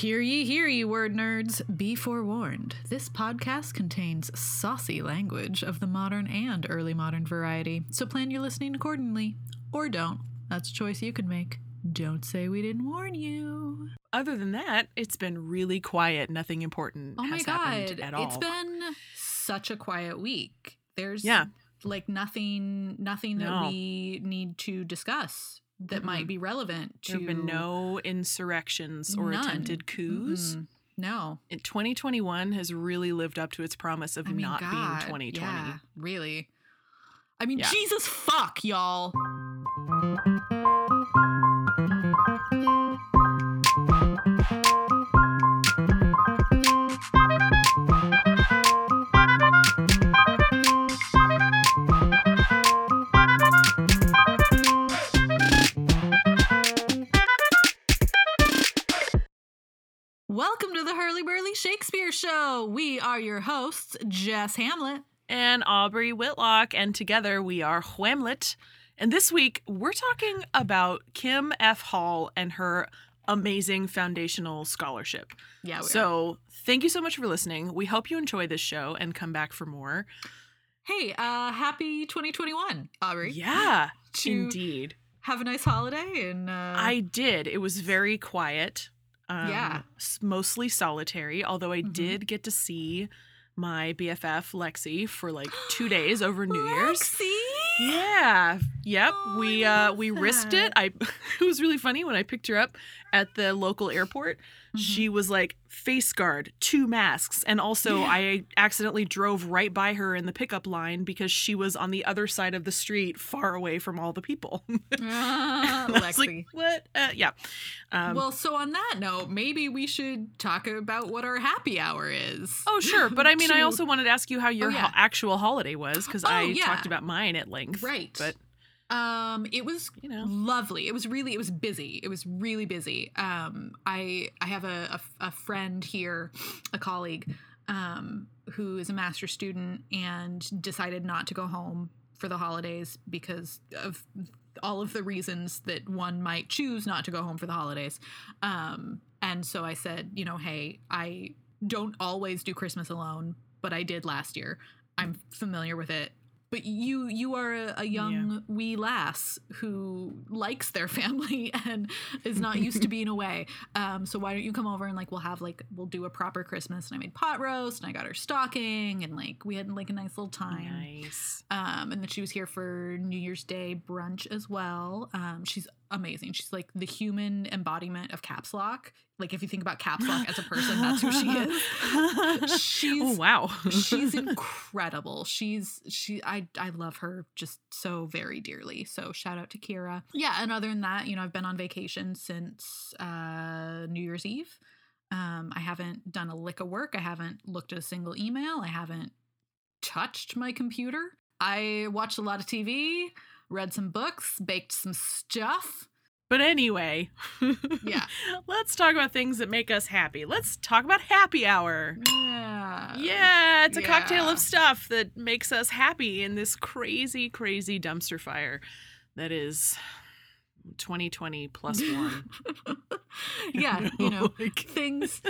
Hear ye, hear ye, word nerds. Be forewarned. This podcast contains saucy language of the modern and early modern variety, so plan your listening accordingly. Or don't. That's a choice you can make. Don't say we didn't warn you. Other than that, it's been really quiet. Nothing important Oh my has happened god. at all. It's been such a quiet week. There's Yeah. like nothing nothing that we need to discuss that might Mm-mm. be relevant to there have been no insurrections or None. attempted coups. Mm-mm. No. In 2021 has really lived up to its promise of I mean, not God, being 2020. Yeah, really. I mean, Yeah. Jesus fuck, y'all. Shakespeare Show. We are your hosts, Jess Hamlet. And Aubrey Whitlock, and together we are Whamlet. And this week we're talking about Kim F. Hall and her amazing foundational scholarship. Yeah, we are. So, thank you so much for listening. We hope you enjoy this show and come back for more. Hey, uh, happy 2021, Aubrey. Yeah, indeed. have a nice holiday and uh, I did. It was very quiet. Um, Yeah. Mostly solitary, although I Mhm. did get to see my BFF Lexi for like two days over New Year's. Lexi? Yeah. Yep. Oh, we uh we risked it. I it was really funny when I picked her up at the local airport. Mhm. She was like face guard, two masks, and also Yeah. I accidentally drove right by her in the pickup line because she was on the other side of the street, far away from all the people. And I was like, what? Uh, yeah. Um, well, so on that note, maybe we should talk about what our happy hour is. oh, sure. But I mean, I also wanted to ask you how your Oh, yeah. ho- actual holiday was because Oh, I yeah. talked about mine at length. Right. But, Um, it was you know. lovely. It was really, it was busy. It was really busy. Um, I I have a, a, a friend here, a colleague, um, who is a master student and decided not to go home for the holidays because of all of the reasons that one might choose not to go home for the holidays. Um, and so I said, you know, hey, I don't always do Christmas alone, but I did last year. I'm familiar with it. But you you are a, a young wee lass who likes their family and is not used to being away. Um, so why don't you come over and like we'll have like we'll do a proper Christmas and I made pot roast and I got her stocking and like we had like a nice little time. Nice. Um, and then she was here for New Year's Day brunch as well. Um, she's amazing. She's like the human embodiment of caps lock. Like if you think about caps lock as a person, that's who she is. She's oh wow. she's incredible. She's she I I love her just so very dearly. So shout out to Kira. Yeah, and other than that, you know, I've been on vacation since uh New Year's Eve. Um I haven't done a lick of work. I haven't looked at a single email. I haven't touched my computer. I watched a lot of TV, read some books, baked some stuff. But anyway, Yeah. let's talk about things that make us happy. Let's talk about happy hour. Yeah. Yeah, it's a cocktail of stuff that makes us happy in this crazy, crazy dumpster fire that is 2020 plus one. yeah, you know, Like- things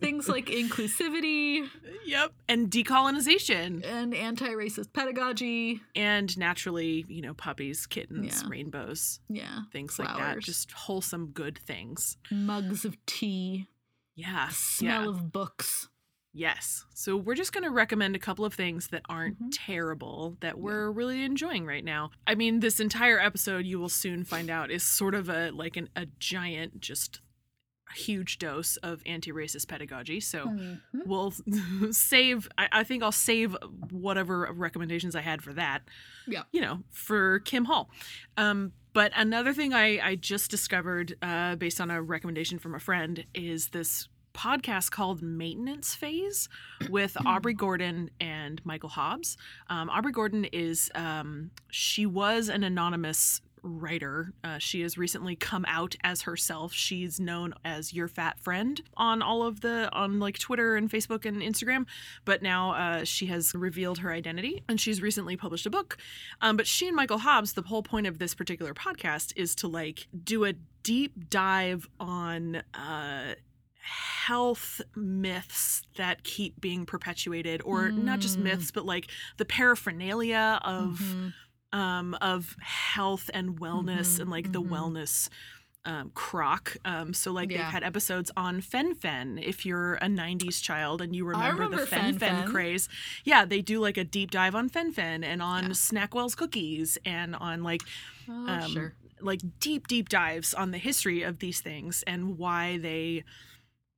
things like inclusivity yep. And decolonization. and anti-racist pedagogy. And naturally, you know, puppies, kittens, Yeah. rainbows, Yeah. things like that. Just wholesome, good things. Mugs of tea, Yeah. smell yeah. of books. Yes. So we're just going to recommend a couple of things that aren't Mhm. terrible that we're really enjoying right now. I mean, this entire episode you will soon find out is sort of a like an, a giant just huge dose of anti-racist pedagogy. So Mhm. we'll save I, I think I'll save whatever recommendations I had for that. Yeah. You know, for Kim Hall. Um but another thing I, I just discovered uh, based on a recommendation from a friend is this podcast called Maintenance Phase with Aubrey Gordon and Michael Hobbs. Um, Aubrey Gordon is, um, she was an anonymous writer. Uh, she has recently come out as herself. She's known as your fat friend on all of the on like Twitter and Facebook and Instagram, but now uh, she has revealed her identity and she's recently published a book. Um, but she and Michael Hobbs, the whole point of this particular podcast is to like do a deep dive on uh, health myths that keep being perpetuated or not just Mm. myths but like the paraphernalia of Mhm. um of health and wellness Mhm, and like the mhm. wellness um crock um so like Yeah. they've had episodes on fen-phen if you're a 90s child and you remember, remember the fen-phen craze yeah they do like a deep dive on fen-phen and on Yeah. snackwell's cookies and on like Oh, um, sure. like deep deep dives on the history of these things and why they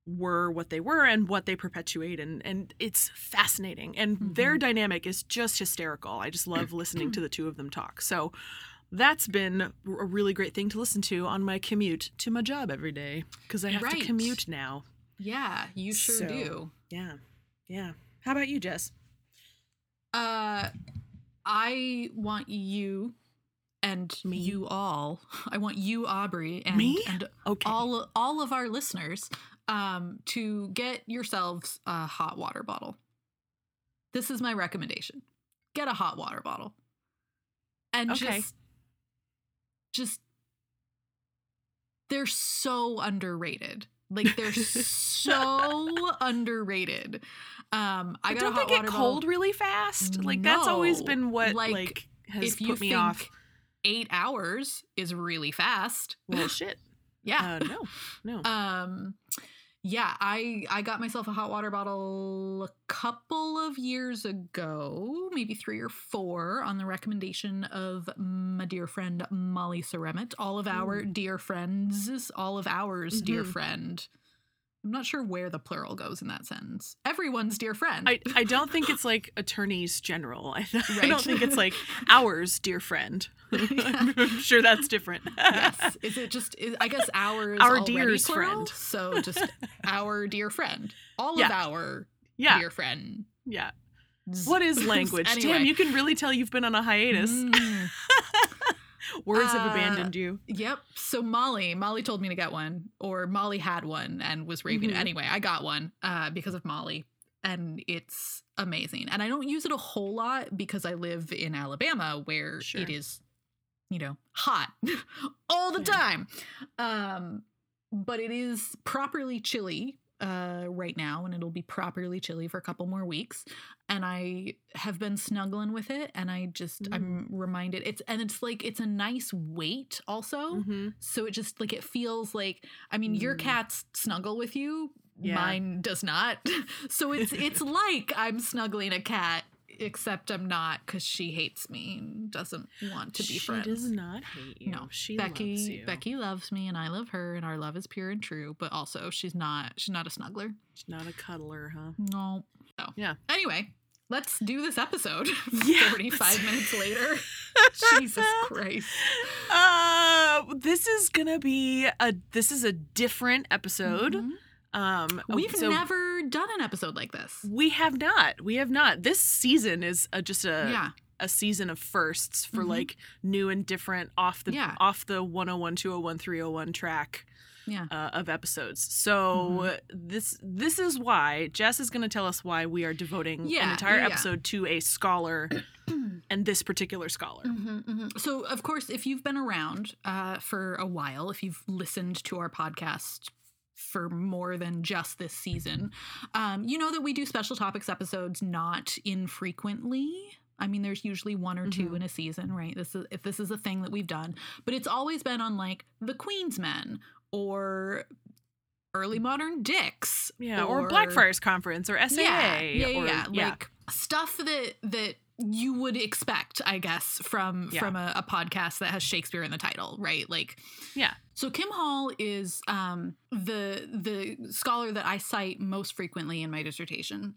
were what they were and what they perpetuate and and it's fascinating and their Mhm. dynamic is just hysterical i just love listening to the two of them talk so that's been a really great thing to listen to on my commute to my job every day because i have Right. to commute now Yeah, you sure So- do. yeah yeah how about you jess Uh, I want you and Me? you all. I want you, Aubrey, and Me? and okay all all of our listeners, um, to get yourselves a hot water bottle. This is my recommendation: get a hot water bottle, and Okay. just just they're so underrated. Like they're so underrated. Um, I But got a don't they get cold bottle. really fast like that's always been what like, Like, has if you put me off eight hours is really fast. well shit Yeah. uh, no no Um yeah, I I got myself a hot water bottle a couple of years ago, maybe 3 or 4 on the recommendation of my dear friend Molly Ceremit, all of our dear friends, all of ours dear Mhm. friend. I'm not sure where the plural goes in that sentence. Everyone's dear friend. I, I don't think it's like attorneys general. I, I Right. don't think it's like ours, dear friend. I'm sure that's different. yes. Is it just? Is, I guess ours. Our dear's friend. So just our dear friend. All Yeah. of our yeah, dear friend. yeah. What is language? Damn, you can really tell you've been on a hiatus. Mm, Words have Uh, abandoned you. yep. So Molly, Molly told me to get one, or Molly had one and was raving. Mhm. Anyway, I got one uh, because of Molly, and it's amazing. And I don't use it a whole lot because I live in Alabama, where Sure. it is, you know, hot all the Yeah. time. Um, but it is properly chilly uh, right now, and it'll be properly chilly for a couple more weeks. And I have been snuggling with it, and I just I'm reminded it's and it's like it's a nice weight also. hmm So it just like it feels like I mean your Mm. cats snuggle with you, Yeah. mine does not. so it's it's like I'm snuggling a cat except I'm not cuz she hates me and doesn't want to be she friends. She does not hate you. No, she loves Becky you. Becky loves me and I love her and our love is pure and true, but also she's not she's not a snuggler. She's not a cuddler, huh? No. So Yeah. Anyway, let's do this episode. 45 minutes later. Jesus Christ. Uh, this is gonna be a. This is a different episode. Mhm. Um, We've so never done an episode like this. We have not. We have not. This season is a, just a yeah. a season of firsts for Mhm. like new and different off the Yeah. off the 101 201 301 track Yeah. uh, of episodes. So Mm-hmm. this this is why Jess is going to tell us why we are devoting an entire yeah, yeah. episode to a scholar and this particular scholar. Mhm, mhm. So, of course, if you've been around uh, for a while, if you've listened to our podcast for more than just this season, um, you know that we do special topics episodes not infrequently. I mean, there's usually one or 2 Mhm. in a season, right? This is if this is a thing that we've done, but it's always been on like the Queen's Men or early modern dicks, Yeah, or, Blackfriars Conference or SAA. yeah, yeah, or, yeah, like stuff that that you would expect, I guess, from Yeah. from a, a podcast that has Shakespeare in the title, right? Like, Yeah. So Kim Hall is um, the the scholar that I cite most frequently in my dissertation.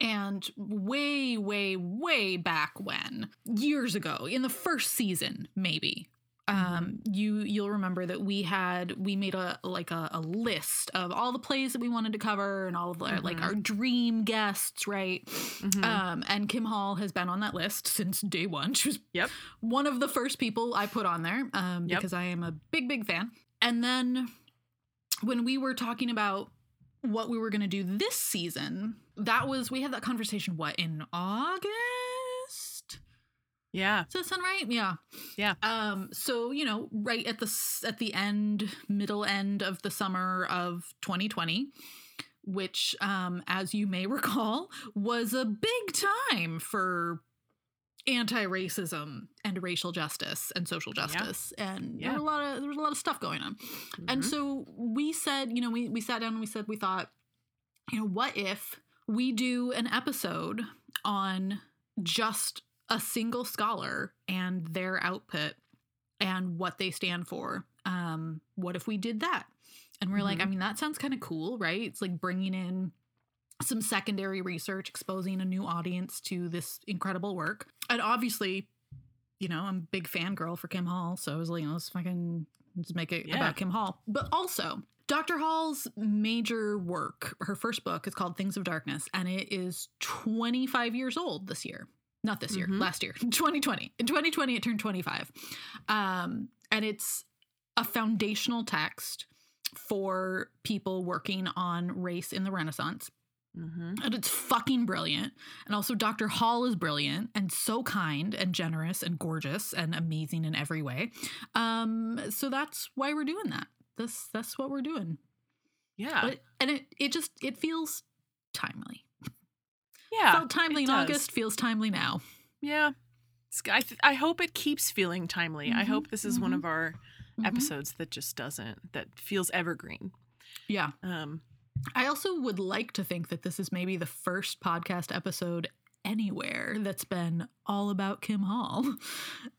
And way, way, way back when, years ago, in the first season, maybe, um, you you'll remember that we had we made a like a, a list of all the plays that we wanted to cover and all of the, like Mhm. our dream guests, right? Mhm. Um, and Kim Hall has been on that list since day one. She was Yep. one of the first people I put on there um, Yep. because I am a big, big fan. And then when we were talking about what we were going to do this season, that was, we had that conversation, what, in August? Yeah. Does that sound right? Yeah. Yeah. Um, so you know, right at the at the end, middle end of the summer of 2020, which, um, as you may recall, was a big time for anti-racism and racial justice and social justice, and there Yeah. were a lot of there was a lot of stuff going on. And Mhm. so we said, you know, we we sat down and we said we thought, you know, what if we do an episode on just a single scholar and their output and what they stand for? Um, what if we did that? And we're like, Mhm. I mean, that sounds kind of cool, right? It's like bringing in some secondary research, exposing a new audience to this incredible work. And obviously, you know, I'm a big fangirl for Kim Hall, so I was like, let's fucking let's make it Yeah. about Kim Hall. But also, Dr. Hall's major work, her first book, is called Things of Darkness, and it is 25 years old this year. Not this year, Mhm. last year, 2020. In 2020, it turned 25. Um, and it's a foundational text for people working on race in the Renaissance. Mhm. And it's fucking brilliant. And also, Dr. Hall is brilliant and so kind and generous and gorgeous and amazing in every way. Um, so that's why we're doing that. This that's what we're doing. Yeah. But, and it it just it feels timely. Yeah. Felt timely in does. August, feels timely now. Yeah. I, th- I hope it keeps feeling timely. I Mhm, hope this is one mhm. of our Mhm. episodes that just doesn't, that feels evergreen. Yeah. Um, I also would like to think that this is maybe the first podcast episode anywhere that's been all about Kim Hall.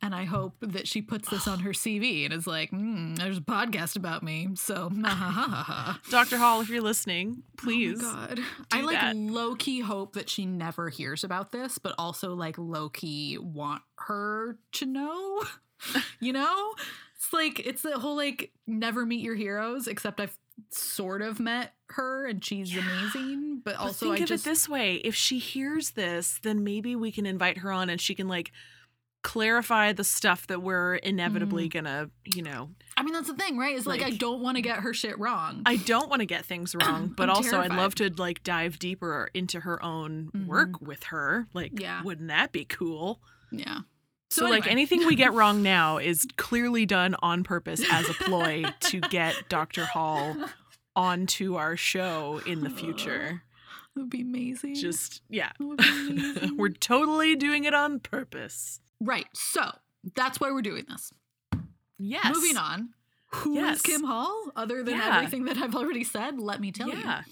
And I hope that she puts this on her CV and is like, mm, there's a podcast about me. So. Dr. Hall, if you're listening, please. Oh God. I like that. low key hope that she never hears about this, but also like low key want her to know. you know? It's like it's the whole like never meet your heroes, except I've sort of met her and she's Yeah. amazing. But But also think I of just it this way if she hears this, then maybe we can invite her on and she can like clarify the stuff that we're inevitably gonna, you know. I mean that's the thing, right? Is like, I don't want to get her shit wrong. I don't want to get things wrong, but also I'd love to like dive deeper into her own Mhm. work with her. Like, Yeah. wouldn't that be cool? yeah. So, like anyway. anything we get wrong now is clearly done on purpose as a ploy to get Dr. Hall onto our show in the future. It would be amazing. Just yeah. It would be amazing. We're totally doing it on purpose. right. So that's why we're doing this. Yes. Moving on. Who is Yes. Kim Hall? Other than Yeah. everything that I've already said, let me tell you. yeah.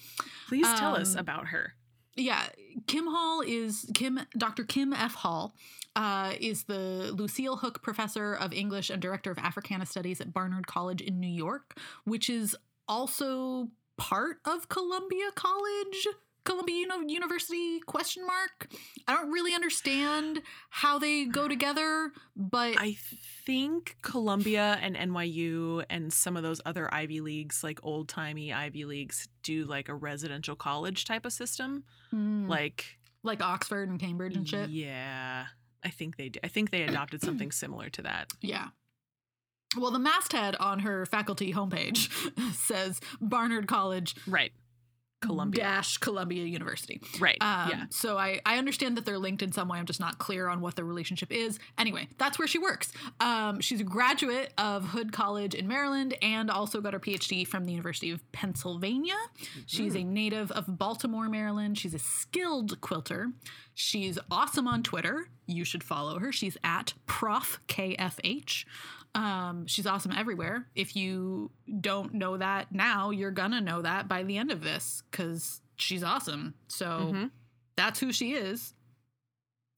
Please tell us Um, about her. Yeah, Kim Hall is Kim. Dr. Kim F. Hall uh, is the Lucyle Hook Professor of English and Director of Africana Studies at Barnard College in New York, which is also part of Columbia College. Columbia Uni- University question mark i don't really understand how they go together but I think Columbia and NYU and some of those other Ivy Leagues, like old timey Ivy Leagues, do like a residential college type of system. Hmm, Like, like oxford and cambridge and shit yeah, I think they do. I think they adopted something similar to that. Yeah. Well, the masthead on her faculty homepage says Barnard College Right. Columbia. dash Columbia University. Right. Um, yeah. So I, I understand that they're linked in some way. I'm just not clear on what the relationship is. Anyway, that's where she works. Um, she's a graduate of Hood College in Maryland and also got her PhD from the University of Pennsylvania. She's a native of Baltimore, Maryland. She's a skilled quilter. She's awesome on Twitter. You should follow her. She's at Prof KFH. Um, she's awesome everywhere. If you don't know that now, you're gonna know that by the end of this because she's awesome. So Mhm. that's who she is.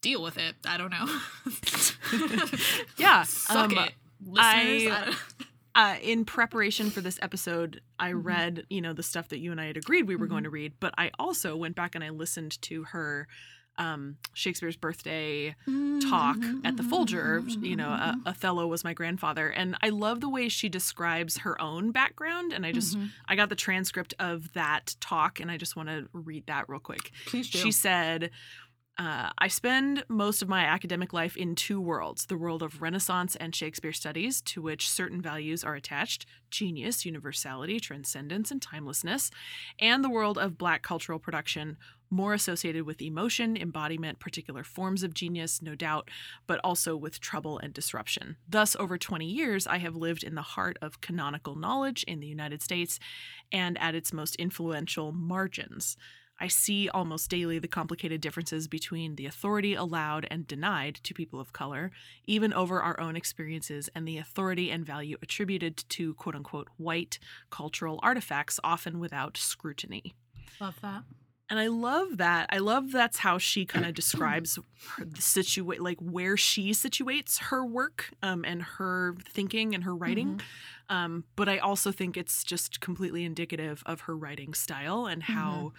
Deal with it. I don't know. Yeah, Suck um, it, listeners. I- uh, in preparation for this episode, I Mhm. read, you know, the stuff that you and I had agreed we were going Mhm. to read, but I also went back and I listened to her um, Shakespeare's birthday talk at the Folger. You know, uh, Othello was my grandfather, and I love the way she describes her own background. And I just, Mhm. I got the transcript of that talk, and I just want to read that real quick. please do. She said, uh, I spend most of my academic life in two worlds the world of Renaissance and Shakespeare studies, to which certain values are attached genius, universality, transcendence, and timelessness, and the world of Black cultural production, more associated with emotion, embodiment, particular forms of genius, no doubt, but also with trouble and disruption. Thus, over 20 years, I have lived in the heart of canonical knowledge in the United States and at its most influential margins. I see almost daily the complicated differences between the authority allowed and denied to people of color, even over our own experiences, and the authority and value attributed to quote unquote white cultural artifacts, often without scrutiny. Love that. And I love that. I love that's how she kind of describes her, the situate, like where she situates her work um, and her thinking and her writing. Mm-hmm. Um, but I also think it's just completely indicative of her writing style and how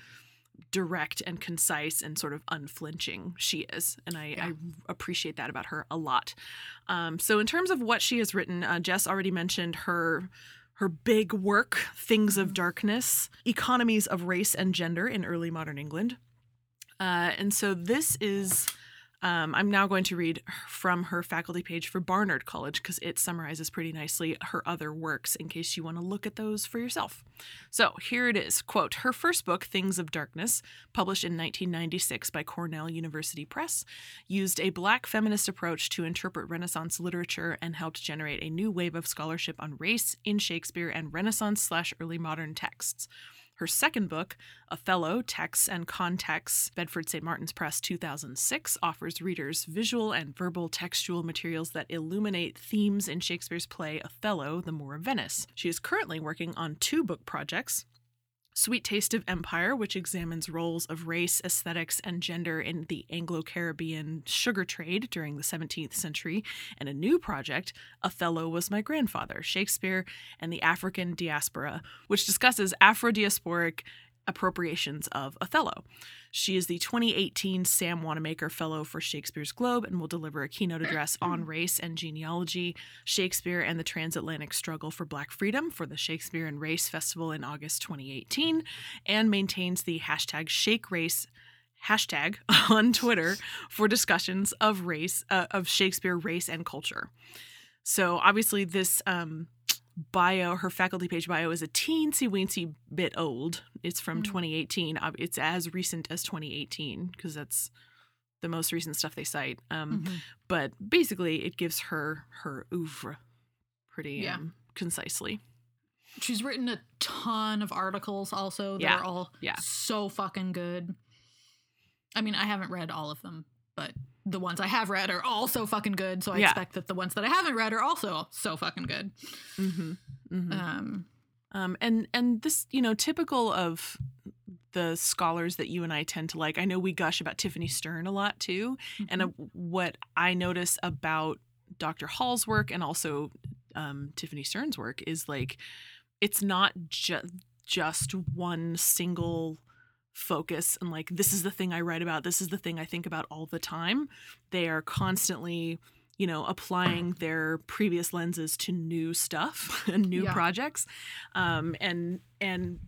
Mm-hmm. direct and concise and sort of unflinching she is. And I, Yeah. I appreciate that about her a lot. Um, so in terms of what she has written, uh, Jess already mentioned her her big work, Things of Darkness, Economies of Race and Gender in Early Modern England. Uh, and so this is, um, I'm now going to read from her faculty page for Barnard College because it summarizes pretty nicely her other works in case you want to look at those for yourself. So here it is quote, her first book, Things of Darkness, published in 1996 by Cornell University Press, used a black feminist approach to interpret Renaissance literature and helped generate a new wave of scholarship on race in Shakespeare and Renaissance slash early modern texts. Her second book, Othello Texts and Contexts, Bedford St. Martin's Press 2006, offers readers visual and verbal textual materials that illuminate themes in Shakespeare's play Othello, The Moor of Venice. She is currently working on two book projects. Sweet Taste of Empire, which examines roles of race, aesthetics, and gender in the Anglo Caribbean sugar trade during the 17th century, and a new project, Othello Was My Grandfather Shakespeare and the African Diaspora, which discusses Afro diasporic appropriations of Othello. She is the 2018 Sam Wanamaker Fellow for Shakespeare's Globe and will deliver a keynote address on race and genealogy, Shakespeare and the transatlantic struggle for Black freedom for the Shakespeare and Race Festival in August 2018, and maintains the hashtag Shake Race hashtag on Twitter for discussions of race, uh, of Shakespeare, race, and culture. So obviously, this um, bio, her faculty page bio, is a teensy weensy bit old. It's from Mm. 2018. Uh, It's as recent as 2018 because that's the most recent stuff they cite. Um, Mhm. But basically, it gives her her oeuvre pretty Yeah. um, concisely. She's written a ton of articles also that Yeah. are all Yeah. so fucking good. I mean, I haven't read all of them, but the ones I have read are all so fucking good. So I Yeah. expect that the ones that I haven't read are also so fucking good. hmm hmm Um, Um, and and this, you know, typical of the scholars that you and I tend to like. I know we gush about Tiffany Stern a lot too, and uh, what I notice about Dr. Hall's work and also um, Tiffany Stern's work is like it's not just just one single focus and like this is the thing I write about, this is the thing I think about all the time. They are constantly you know applying their previous lenses to new stuff and new Yeah. projects um, and and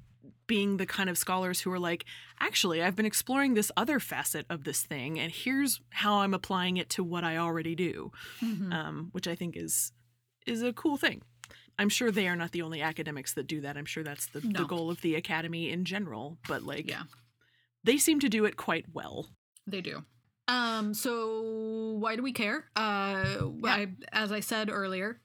being the kind of scholars who are like actually i've been exploring this other facet of this thing and here's how i'm applying it to what i already do mhm. um, which i think is is a cool thing i'm sure they are not the only academics that do that. I'm sure that's the, the goal of the academy in general but like yeah, they seem to do it quite well. They do. Um, so why do we care? Uh, I, as I said earlier,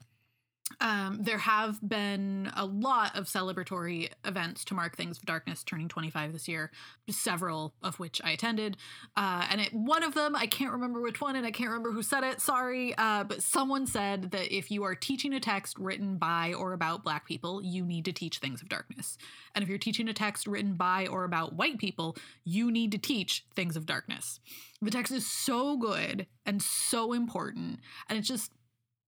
um, there have been a lot of celebratory events to mark Things of Darkness turning 25 this year, several of which I attended. Uh, and one of them, I can't remember which one, and I can't remember who said it, sorry, uh, but someone said that if you are teaching a text written by or about Black people, you need to teach Things of Darkness. And if you're teaching a text written by or about white people, you need to teach Things of Darkness. The text is so good and so important, and it's just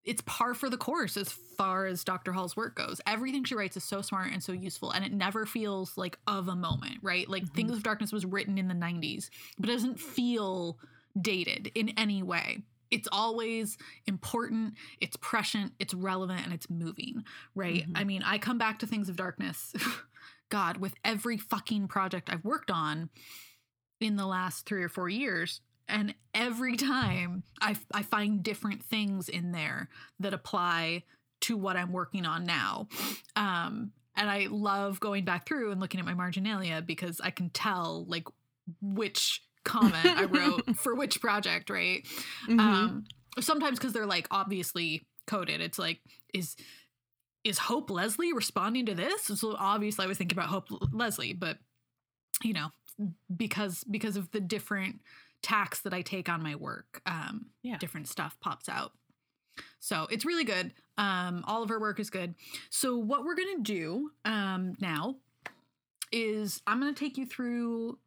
it's par for the course as far as Dr. Hall's work goes. Everything she writes is so smart and so useful, and it never feels like of a moment, right? Like Mhm. Things of Darkness was written in the 90s, but it doesn't feel dated in any way. It's always important, it's prescient, it's relevant, and it's moving, right? Mhm. I mean, I come back to Things of Darkness, God, with every fucking project I've worked on in the last three or four years. And every time I, I find different things in there that apply to what I'm working on now. Um, and I love going back through and looking at my marginalia because I can tell like which comment I wrote for which project, right? Mhm. Um, sometimes because they're like obviously coded. It's like is is Hope Leslie responding to this? So obviously I was thinking about Hope Leslie, but you know because because of the different tacks that I take on my work, um, Yeah. different stuff pops out. So it's really good. Um, all of her work is good. So what we're gonna do um, now is I'm gonna take you through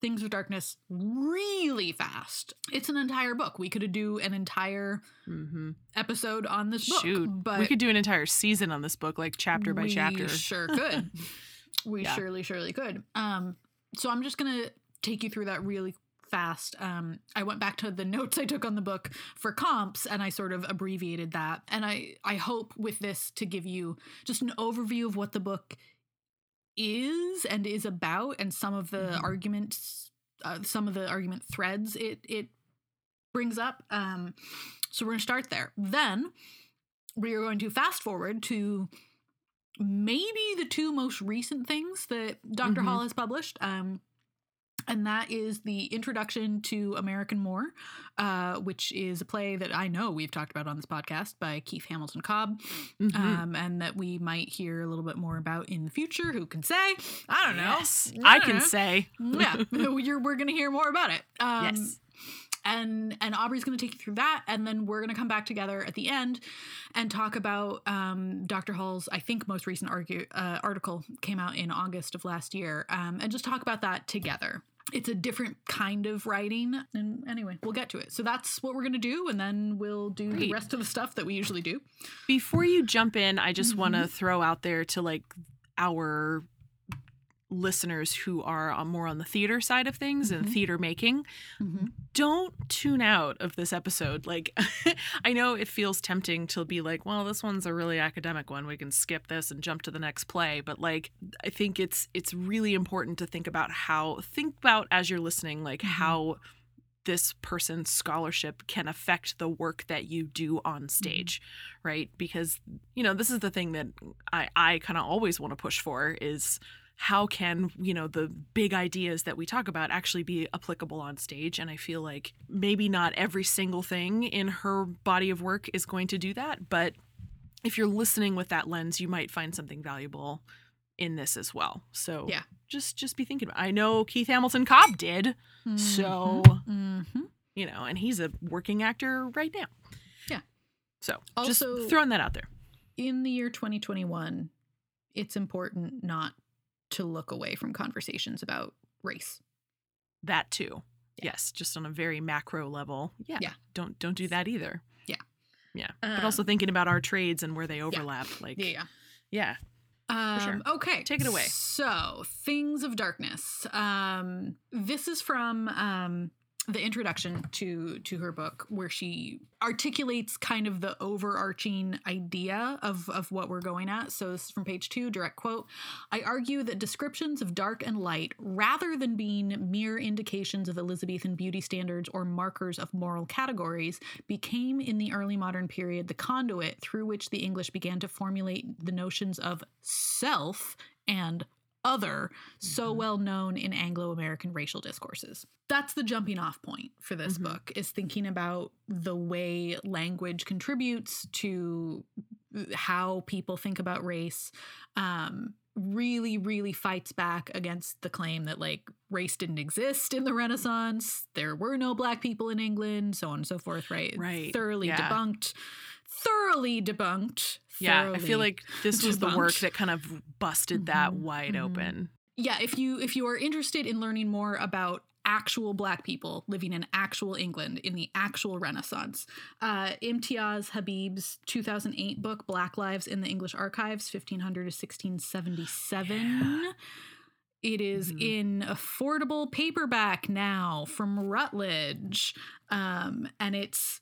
Things of Darkness really fast. It's an entire book. We could do an entire Mhm. episode on this book, Shoot, but we could do an entire season on this book, like chapter by chapter. we chapter. Sure could. we Yeah. surely, surely could. Um, so I'm just gonna take you through that really fast. Um, I went back to the notes I took on the book for comps, and I sort of abbreviated that. And I, I hope with this to give you just an overview of what the book is and is about, and some of the Mhm. arguments, uh, some of the argument threads it it brings up. Um, so we're gonna start there. Then we are going to fast forward to maybe the two most recent things that doctor Mhm. Hall has published. Um, and that is the introduction to American Moor, uh, which is a play that I know we've talked about on this podcast by Keith Hamilton Cobb, Mhm. um, and that we might hear a little bit more about in the future. Who can say? I don't know. Yes, I can Yeah. say. yeah, you're, we're going to hear more about it. Um, yes. and and Aubrey's going to take you through that, and then we're going to come back together at the end and talk about um, Dr. Hall's I think most recent argue, uh, article came out in August of last year, um, and just talk about that together. It's a different kind of writing, and anyway, we'll get to it. So that's what we're going to do, and then we'll do the rest of the stuff that we usually do. Before you jump in, I just want Mm-hmm. to throw out there to like our listeners who are on more on the theater side of things and Mhm. theater making don't tune out of this episode. Like i know it feels tempting to be like well this one's a really academic one. We can skip this and jump to the next play. But like i think it's it's really important to think about how think about as you're listening like Mhm. how this person's scholarship can affect the work that you do on stage right? Because you know this is the thing that i i kind of always want to push for is how can you know the big ideas that we talk about actually be applicable on stage and i feel like maybe not every single thing in her body of work is going to do that but if you're listening with that lens you might find something valuable in this as well so Yeah. just just be thinking about i know keith hamilton cobb did So- Mhm. you know and he's a working actor right now Yeah. so Also- just throwing that out there in the year 2021, it's important not to look away from conversations about race. that too Yeah. yes just on a very macro level yeah, Yeah. don't don't do that either Yeah. yeah but also Um, thinking about our trades and where they overlap like Yeah, yeah Um, sure. Okay. Take it away. So, Things of Darkness. Um, this is from um, the introduction to to her book, where she articulates kind of the overarching idea of of what we're going at. So, this is from page two, direct quote. I argue that descriptions of dark and light, rather than being mere indications of Elizabethan beauty standards or markers of moral categories, became in the early modern period the conduit through which the English began to formulate the notions of self and other so Mhm. well known in Anglo American racial discourses. That's the jumping off point for this Mhm. book is thinking about the way language contributes to how people think about race. Um, really, really fights back against the claim that like race didn't exist in the Renaissance. There were no black people in England, so on and so forth, right? Right, Thoroughly yeah. debunked. Thoroughly debunked. yeah i feel like this was the work that kind of busted that Mhm, wide mhm. open yeah if you if you are interested in learning more about actual black people living in actual england in the actual renaissance uh imtiaz habib's 2008 book black lives in the english archives 1500 to 1677 Yeah. it is Mhm. in affordable paperback now from Routledge um and it's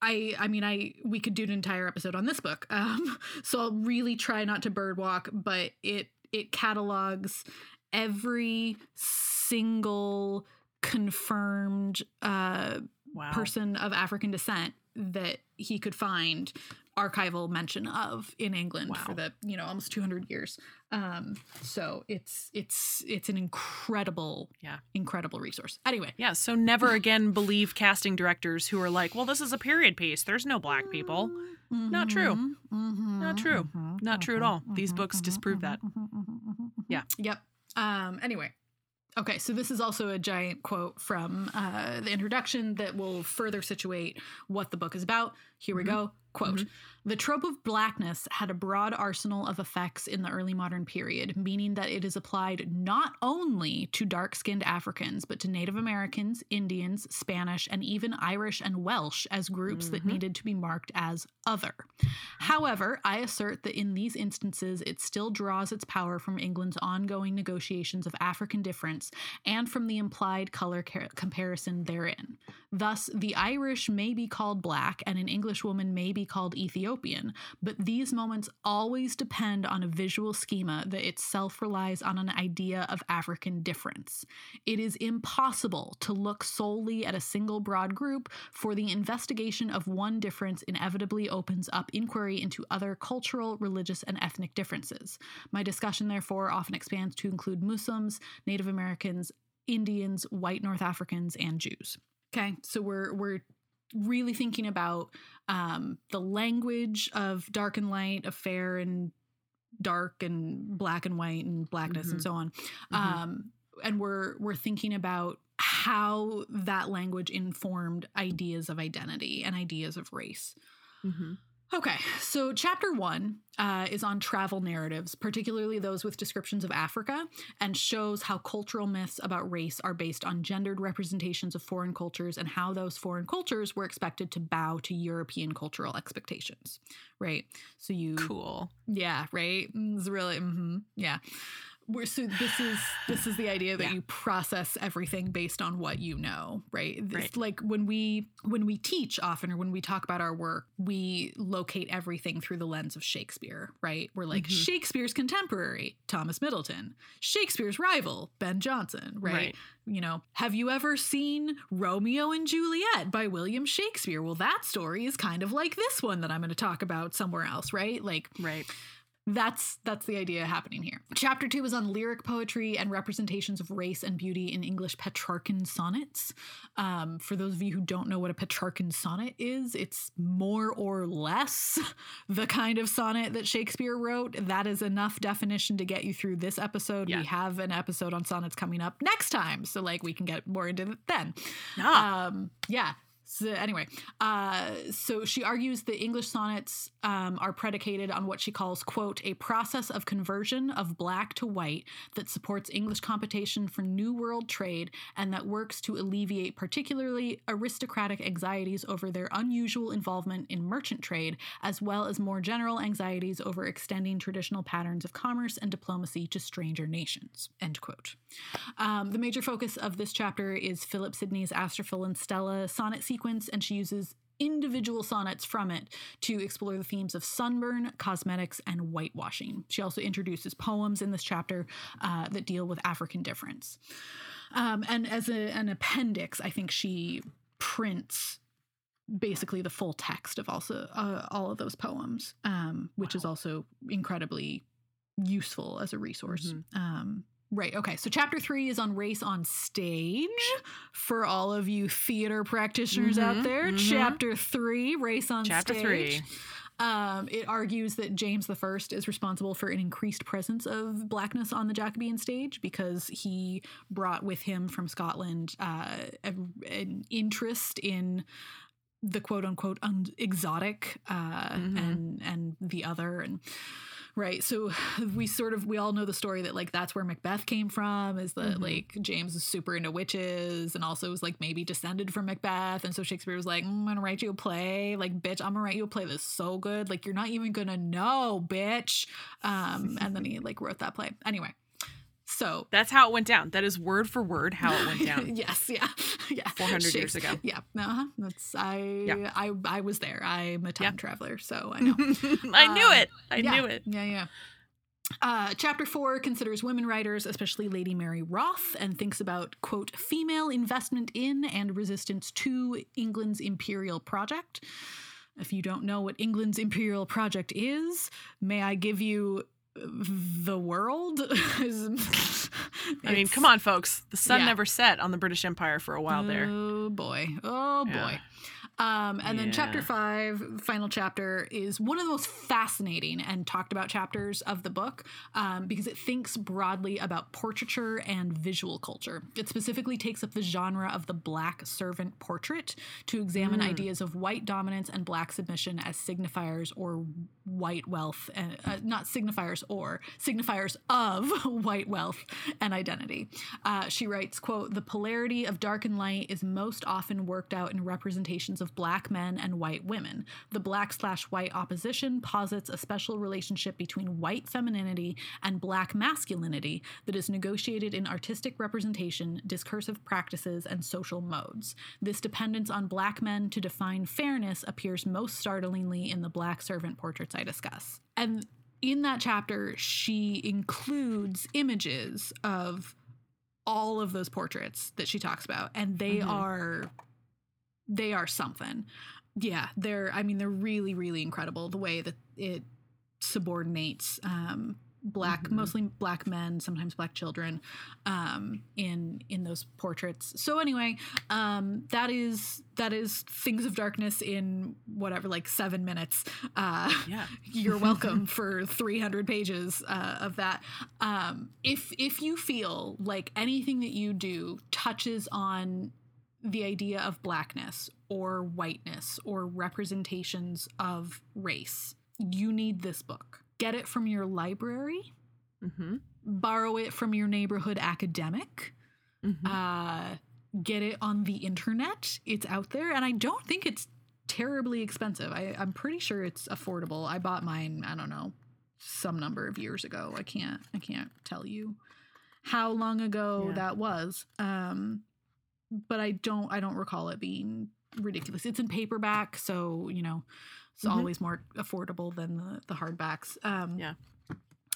I I mean I we could do an entire episode on this book. Um so I'll really try not to birdwalk, but it it catalogs every single confirmed uh wow person of African descent that he could find archival mention of in England Wow. for the you know almost 200 years. Um, so it's it's it's an incredible Yeah. incredible resource. Anyway, Yeah, so never again believe casting directors who are like, well, this is a period piece. There's no black people. Not true. Mhm, Not true. mhm, Not true at all. These mhm, books disprove that. Yeah. Yep. Um, anyway. Okay, so this is also a giant quote from uh, the introduction that will further situate what the book is about. Here we go. Quote Mhm. The trope of blackness had a broad arsenal of effects in the early modern period, meaning that it is applied not only to dark skinned Africans, but to Native Americans, Indians, Spanish, and even Irish and Welsh as groups that Mhm. needed to be marked as other. However, I assert that in these instances, it still draws its power from England's ongoing negotiations of African difference and from the implied color ca- comparison therein. Thus, the Irish may be called black and an English woman may be called Ethiopian, but these moments always depend on a visual schema that itself relies on an idea of African difference. It is impossible to look solely at a single broad group, for the investigation of one difference inevitably opens up inquiry into other cultural, religious, and ethnic differences. My discussion, therefore, often expands to include Muslims, Native Americans, Indians, white North Africans, and Jews. Okay, so we're we're really thinking about um, the language of dark and light, of fair and dark, and black and white, and blackness, and Mhm. so on. Mhm. Um, and we're we're thinking about how that language informed ideas of identity and ideas of race. Mhm. Okay, so chapter one uh, is on travel narratives, particularly those with descriptions of Africa, and shows how cultural myths about race are based on gendered representations of foreign cultures and how those foreign cultures were expected to bow to European cultural expectations. Right? So you Cool. yeah, right. It's really, hmm yeah. We're, so this is this is the idea that Yeah. you process everything based on what you know, right? It's Right. like when we when we teach often or when we talk about our work, we locate everything through the lens of Shakespeare, right? We're like Mhm. Shakespeare's contemporary, Thomas Middleton, Shakespeare's rival, Ben Jonson, right? Right. You know, have you ever seen Romeo and Juliet by William Shakespeare? Well, that story is kind of like this one that I'm going to talk about somewhere else, right? Like Right. That's that's the idea happening here. Chapter 2 is on lyric poetry and representations of race and beauty in English Petrarchan sonnets. Um, for those of you who don't know what a Petrarchan sonnet is, it's more or less the kind of sonnet that Shakespeare wrote. That is enough definition to get you through this episode. Yeah. We have an episode on sonnets coming up next time, so like we can get more into it then. Yeah. Um, yeah. So anyway, uh, so she argues that English sonnets um, are predicated on what she calls, quote, a process of conversion of black to white that supports English competition for New World trade and that works to alleviate particularly aristocratic anxieties over their unusual involvement in merchant trade, as well as more general anxieties over extending traditional patterns of commerce and diplomacy to stranger nations, end quote. Um, the major focus of this chapter is Philip Sidney's Astrophil and Stella sonnet sequence, and she uses individual sonnets from it to explore the themes of sunburn, cosmetics, and whitewashing. She also introduces poems in this chapter uh, that deal with African difference. Um, and as a, an appendix, I think she prints basically the full text of also uh, all of those poems, um, which is also incredibly useful as a resource. Mhm. Um, right. Okay. So chapter three is on race on stage for all of you theater practitioners out Mhm, there. mhm. Chapter three, race on Chapter stage. three. Um, it argues that James the First is responsible for an increased presence of blackness on the Jacobean stage because he brought with him from Scotland uh, a, an interest in the quote unquote un- exotic uh, Mhm. and and the other and right. So we sort of we all know the story that like that's where macbeth came from is that Mhm. like james is super into witches and also was like maybe descended from macbeth. And so shakespeare was like "Mm, i'm gonna write you a play. Like bitch i'm gonna write you a play that's so good. Like you're not even gonna know bitch. Um and then he like wrote that play. Anyway so That's how it went down. That is word for word how it went down. yes, yeah, yeah. 400 years ago. Yeah, uh-huh. That's I, Yeah. I, I was there. I'm a time Yeah. traveler, so I know. I knew Uh, it. I yeah, knew it. Yeah, yeah. Uh, chapter four considers women writers, especially Lady Mary Wroth, and thinks about, quote, female investment in and resistance to England's imperial project. If you don't know what England's imperial project is, may I give you the world? I mean, come on, folks. The sun Yeah. never set on the British Empire for a while there. Oh boy. Oh Yeah. boy. Um, and then chapter five, final chapter, is one of the most fascinating and talked about chapters of the book um, because it thinks broadly about portraiture and visual culture. It specifically takes up the genre of the black servant portrait to examine Mm. ideas of white dominance and black submission as signifiers or white wealth, uh, uh, not signifiers or signifiers of white wealth and identity. Uh, she writes, "quote The polarity of dark and light is most often worked out in representations of black men and white women. The black slash white opposition posits a special relationship between white femininity and black masculinity that is negotiated in artistic representation, discursive practices, and social modes. This dependence on black men to define fairness appears most startlingly in the black servant portraits I discuss." And in that chapter, she includes images of all of those portraits that she talks about, and they Mhm. are they are something. Yeah, they're I mean they're really really incredible the way that it subordinates um black Mhm. mostly black men sometimes black children um in in those portraits so anyway um that is that is things of darkness in whatever like 7 minutes uh Yeah. you're welcome for 300 pages uh, of that um, if if you feel like anything that you do touches on the idea of blackness or whiteness or representations of race you need this book get it from your library Mm-hmm. borrow it from your neighborhood academic Mm-hmm. uh, get it on the internet. It's out there, and I don't think it's terribly expensive. I, I'm pretty sure it's affordable. I bought mine. I don't know some number of years ago. I can't. I can't tell you how long ago Yeah. that was. Um, but I don't. I don't recall it being ridiculous. It's in paperback, so you know it's Mhm. always more affordable than the the hardbacks. Um, Yeah.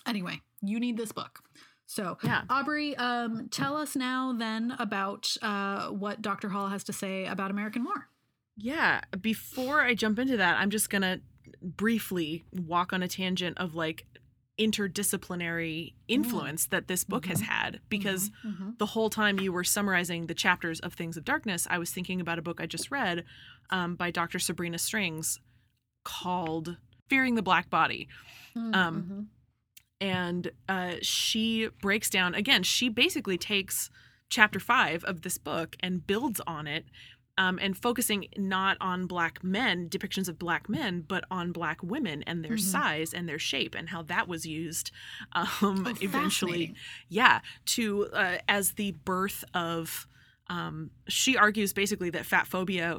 Anyway, you need this book. So Yeah. Aubrey, um, tell us now then about uh, what Dr. Hall has to say about American Moor. Yeah. Before I jump into that, I'm just gonna briefly walk on a tangent of like interdisciplinary influence that this book has Mhm. had because Mm-hmm. the whole time you were summarizing the chapters of Things of Darkness, I was thinking about a book I just read um, by Dr. Sabrina Strings called Fearing the Black Body. Mm-hmm. Um, and uh, she breaks down again she basically takes chapter five of this book and builds on it um, and focusing not on black men depictions of black men but on black women and their Mhm. size and their shape and how that was used um, Oh, eventually yeah to uh, as the birth of um, she argues basically that fat phobia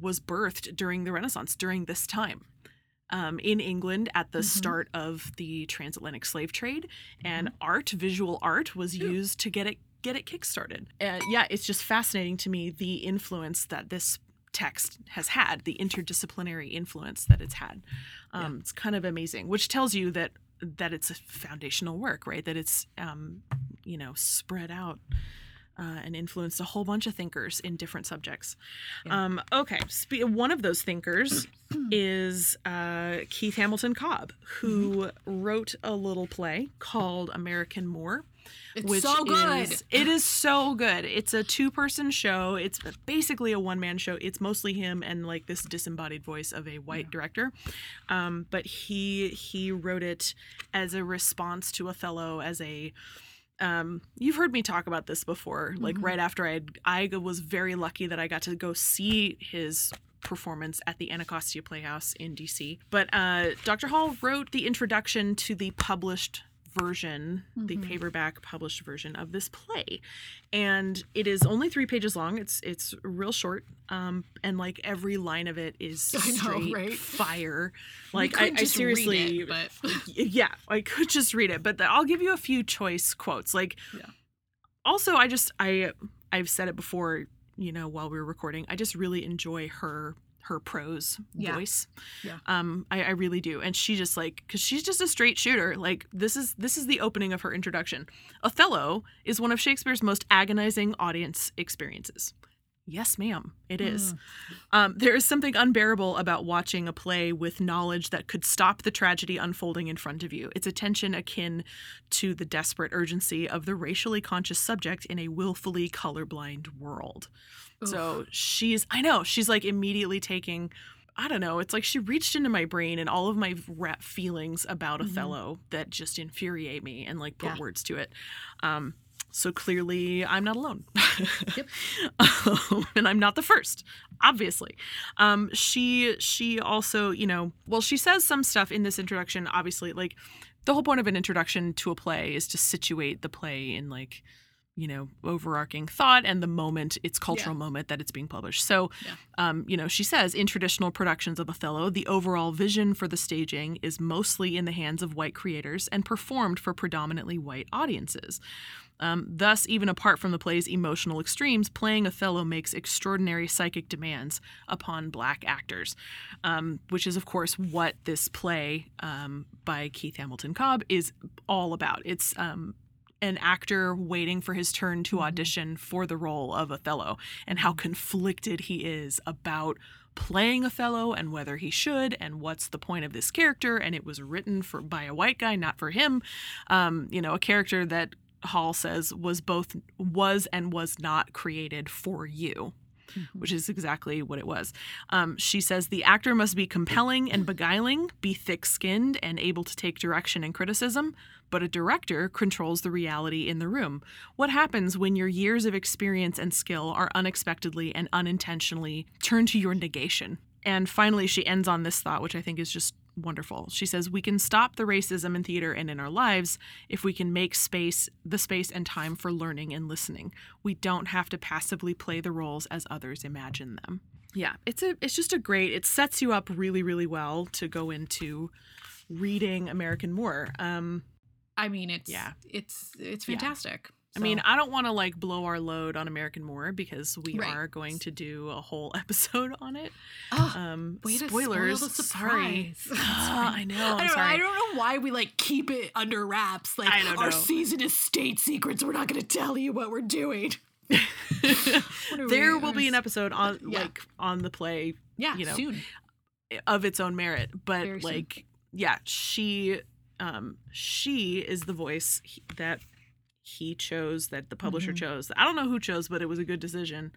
was birthed during the renaissance during this time um, in england at the Mhm. start of the transatlantic slave trade and Mm-hmm. art visual art was Yeah. used to get it get it kickstarted and yeah it's just fascinating to me the influence that this text has had the interdisciplinary influence that it's had um, it's kind of amazing which tells you that that it's a foundational work right that it's um, you know spread out uh, and influenced a whole bunch of thinkers in different subjects Yeah. um, okay spe- one of those thinkers is uh, keith hamilton cobb who wrote a little play called american moor It's which so good. is it is so good. It's a two person show. It's basically a one man show. It's mostly him and like this disembodied voice of a white Yeah. director. Um, but he he wrote it as a response to Othello as a um, you've heard me talk about this before. Like Mhm. right after I I was very lucky that I got to go see his performance at the Anacostia Playhouse in DC. But uh, Dr. Hall wrote the introduction to the published version, the Mhm. paperback published version of this play, and it is only three pages long. It's it's real short, um, and like every line of it is I know, straight right? fire. Like I, I seriously, it, but yeah, I could just read it, but I'll give you a few choice quotes. Like, Yeah. also, I just I I've said it before, you know, while we were recording. I just really enjoy her her prose Yeah. voice. Yeah. Um, I, I really do, and she just like because she's just a straight shooter. Like this is this is the opening of her introduction. Othello is one of Shakespeare's most agonizing audience experiences. Yes, ma'am, it is. Mm. Um, there is something unbearable about watching a play with knowledge that could stop the tragedy unfolding in front of you. It's a tension akin to the desperate urgency of the racially conscious subject in a willfully colorblind world. Oof. So she's, I know, she's like immediately taking, I don't know, it's like she reached into my brain and all of my feelings about Mhm. Othello that just infuriate me and like put Yeah. words to it. Um, so clearly, I'm not alone. Yep. Um, and I'm not the first, obviously. Um, she she also, you know, well, she says some stuff in this introduction. Obviously, like the whole point of an introduction to a play is to situate the play in like you know overarching thought and the moment its cultural moment that it's being published so Yeah. um, you know she says in traditional productions of othello the overall vision for the staging is mostly in the hands of white creators and performed for predominantly white audiences um, thus even apart from the play's emotional extremes playing othello makes extraordinary psychic demands upon black actors um, which is of course what this play um, by keith hamilton cobb is all about. It's um, an actor waiting for his turn to Mhm. audition for the role of Othello and how conflicted he is about playing Othello and whether he should and what's the point of this character. And it was written for by a white guy not for him. Um, you know a character that Hall says was both was and was not created for you which is exactly what it was. Um, she says the actor must be compelling and beguiling, be thick skinned and able to take direction and criticism, but a director controls the reality in the room. What happens when your years of experience and skill are unexpectedly and unintentionally turned to your negation? And finally, she ends on this thought, which I think is just wonderful. She says, We can stop the racism in theater and in our lives if we can make space, the space and time for learning and listening. We don't have to passively play the roles as others imagine them. Yeah, it's a it's just a great it sets you up really, really well to go into reading American Moor. Um I mean, it's Yeah. it's it's Yeah. Fantastic. I mean, I don't want to like blow our load on American Moor because we Right. are going to do a whole episode on it. Oh, Um spoilers. spoil Sorry. surprise. That's fine. I know. I don't, know, sorry. I don't know why we like keep it under wraps. Like our know. season is state secrets. We're not going to tell you what we're doing. What there we- will be an episode on Yeah. like on the play Yeah, you know, soon. of its own merit but Very soon. like yeah she um she is the voice that he chose that the publisher Mhm. chose i don't know who chose but it was a good decision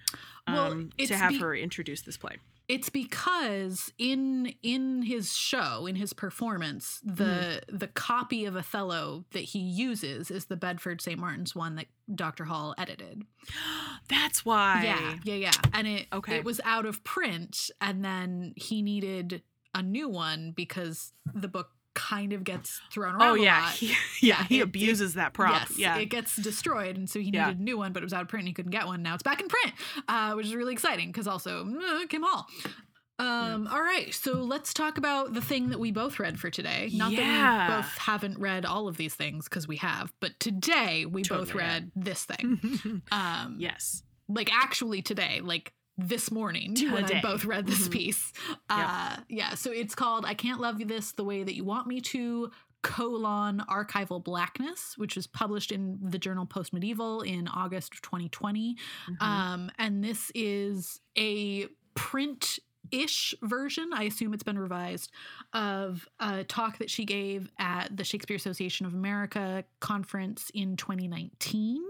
um it's to have be- her introduce this play It's because in in his show, in his performance, the Mm-hmm. the copy of Othello that he uses is the Bedford St. Martin's one that Dr. Hall edited. that's why Yeah, yeah, yeah. And it Okay. it was out of print, and then he needed a new one because the book kind of gets thrown around. oh a yeah lot. he, yeah, Yeah, he it- abuses that prop Yes, yeah it gets destroyed, and so he Yeah. needed a new one, but it was out of print. and He couldn't get one. Now it's back in print, uh, which is really exciting because also uh, Kim Hall. Um, All right, so let's talk about the thing that we both read for today. Not that Yeah. we both haven't read all of these things because we have, but today we both Totally have. read this thing. Um, yes like actually today, like this morning, you and I both read this Mhm. piece. Uh, yeah, so it's called "I Can't Love You This the Way That You Want Me to." colon archival blackness which was published in the journal post medieval in august of 2020 Mhm. um, and this is a print ish version, I assume it's been revised, of a talk that she gave at the Shakespeare Association of America conference in 2019,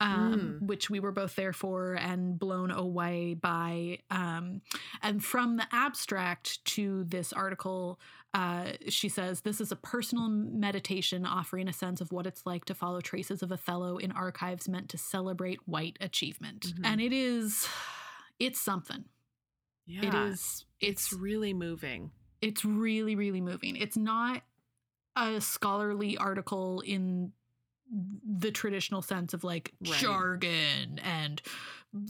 um, Mm. which we were both there for and blown away by. Um, and from the abstract to this article, uh, she says this is a personal meditation offering a sense of what it's like to follow traces of Othello in archives meant to celebrate white achievement. Mhm. And it is, it's something. Yeah It is, it's it's, really moving it's really, really moving. It's not a scholarly article in the traditional sense of like Right. jargon and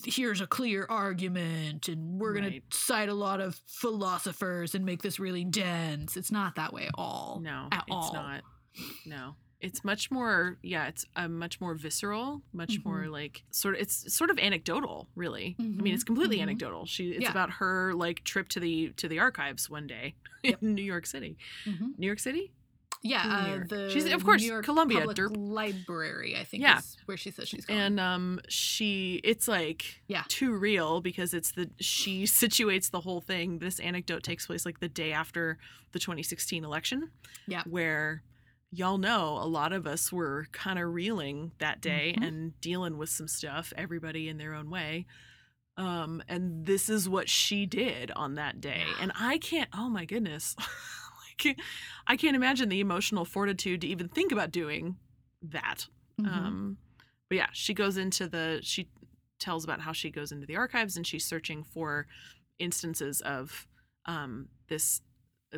here's a clear argument and we're going Right. to cite a lot of philosophers and make this really dense. It's not that way at all. No, at it's all. not. No. It's much more yeah, it's a much more visceral, much Mhm. more like sort of it's sort of anecdotal, really. I mean, Mhm, it's completely mhm. anecdotal. She it's Yeah. about her like trip to the to the archives one day Yep. in New York City. Mhm. New York City? Yeah, uh, the She's- of course, New York Columbia, Public derp. Library, I think Yeah. is where she says she's going. and um she it's like Yeah. too real because it's the she situates the whole thing this anecdote takes place like the day after the 2016 election Yeah. where y'all know a lot of us were kind of reeling that day Mhm. and dealing with some stuff everybody in their own way um and this is what she did on that day and i can't oh my goodness like i can't imagine the emotional fortitude to even think about doing that Mhm. um, but yeah, she goes into the she tells about how she goes into the archives and she's searching for instances of um, this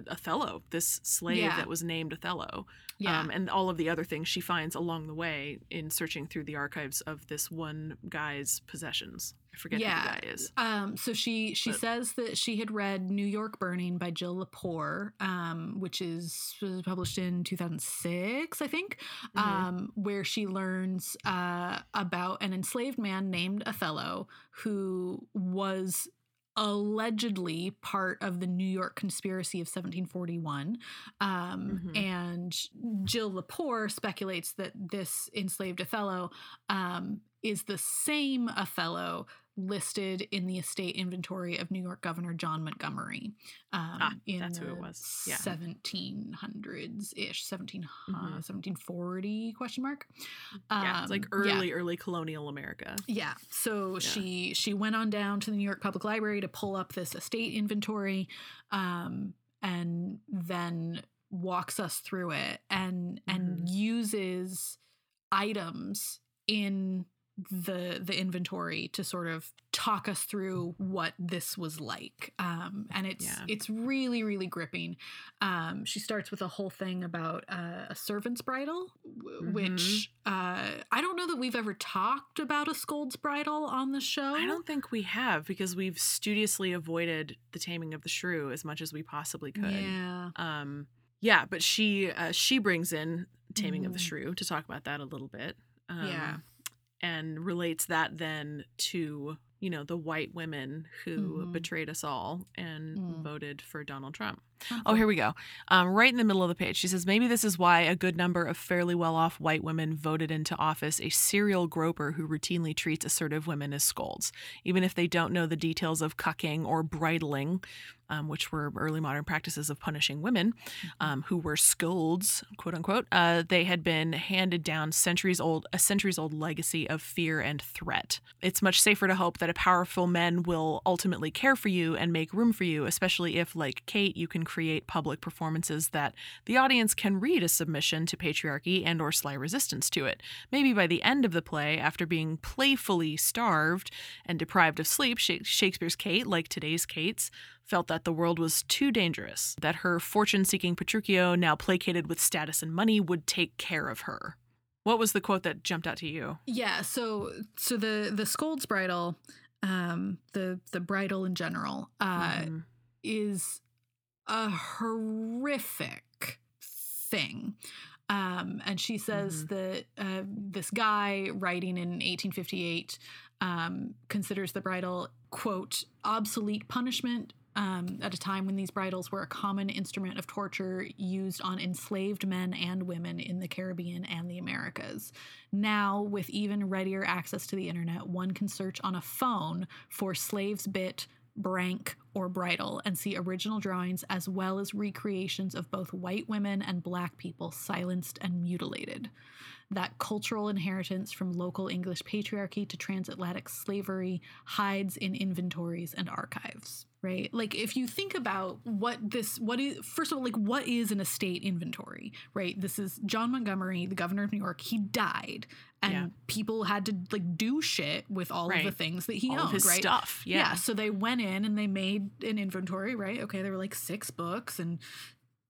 Othello, this slave Yeah. that was named Othello, yeah. um, and all of the other things she finds along the way in searching through the archives of this one guy's possessions. I forget who Yeah. the guy is. Um, so she she But- says that she had read New York Burning by Jill Lepore, um, which is was published in 2006, I think, Mhm. um, where she learns uh, about an enslaved man named Othello who was allegedly part of the New York conspiracy of 1741. Um, Mhm. And Jill Lepore speculates that this enslaved Othello um, is the same Othello listed in the estate inventory of New York Governor John Montgomery um, Ah, in that's the who it was. Yeah. 1700s ish, 17, uh, Mhm. 1740 question mark. yeah, it's like Um, yeah. early, early colonial America. Yeah. So Yeah. she she went on down to the New York Public Library to pull up this estate inventory, um, and then walks us through it and and Mhm. uses items in the the inventory to sort of talk us through what this was like um and it's Yeah. it's really really gripping um she starts with a whole thing about uh, a servant's bridle w- which uh i don't know that we've ever talked about a scold's bridle on the show I don't think we have because we've studiously avoided the taming of the shrew as much as we possibly could. yeah Um, yeah, but she uh, she brings in Taming of the Mhm. Shrew to talk about that a little bit. Um, Yeah. And relates that then to you know the white women who Mhm. betrayed us all and Mm. voted for Donald Trump. Oh, here we go. Um, right in the middle of the page, she says maybe this is why a good number of fairly well-off white women voted into office a serial groper who routinely treats assertive women as scolds, even if they don't know the details of cucking or bridling, um, which were early modern practices of punishing women um, who were scolds, quote unquote. Uh, they had been handed down centuries old, a centuries old legacy of fear and threat. It's much safer to hope that a powerful men will ultimately care for you and make room for you, especially if, like Kate, you can create public performances that the audience can read as submission to patriarchy and or sly resistance to it. Maybe by the end of the play, after being playfully starved and deprived of sleep, Shakespeare's Kate, like today's Kate's, felt that the world was too dangerous, that her fortune seeking Petruchio, now placated with status and money, would take care of her. What was the quote that jumped out to you? Yeah, so so the the scold's bridle, um, the the bridle in general, uh, Mhm. is a horrific thing. Um, and she says that uh, this guy writing in 1858 um, considers the bridle, quote, obsolete punishment um, at a time when these bridles were a common instrument of torture used on enslaved men and women in the Caribbean and the Americas. Now, with even readier access to the internet, one can search on a phone for slaves bit, brank, or bridle and see original drawings as well as recreations of both white women and black people silenced and mutilated. That cultural inheritance from local English patriarchy to transatlantic slavery hides in inventories and archives, right? Like if you think about what this what is first of all like what is an estate inventory, right? This is John Montgomery, the governor of New York. He died and Yeah. people had to like do shit with all Right. of the things that he All owned, right? stuff. Yeah. Yeah. So they went in and they made an inventory, right? Okay, there were like six books and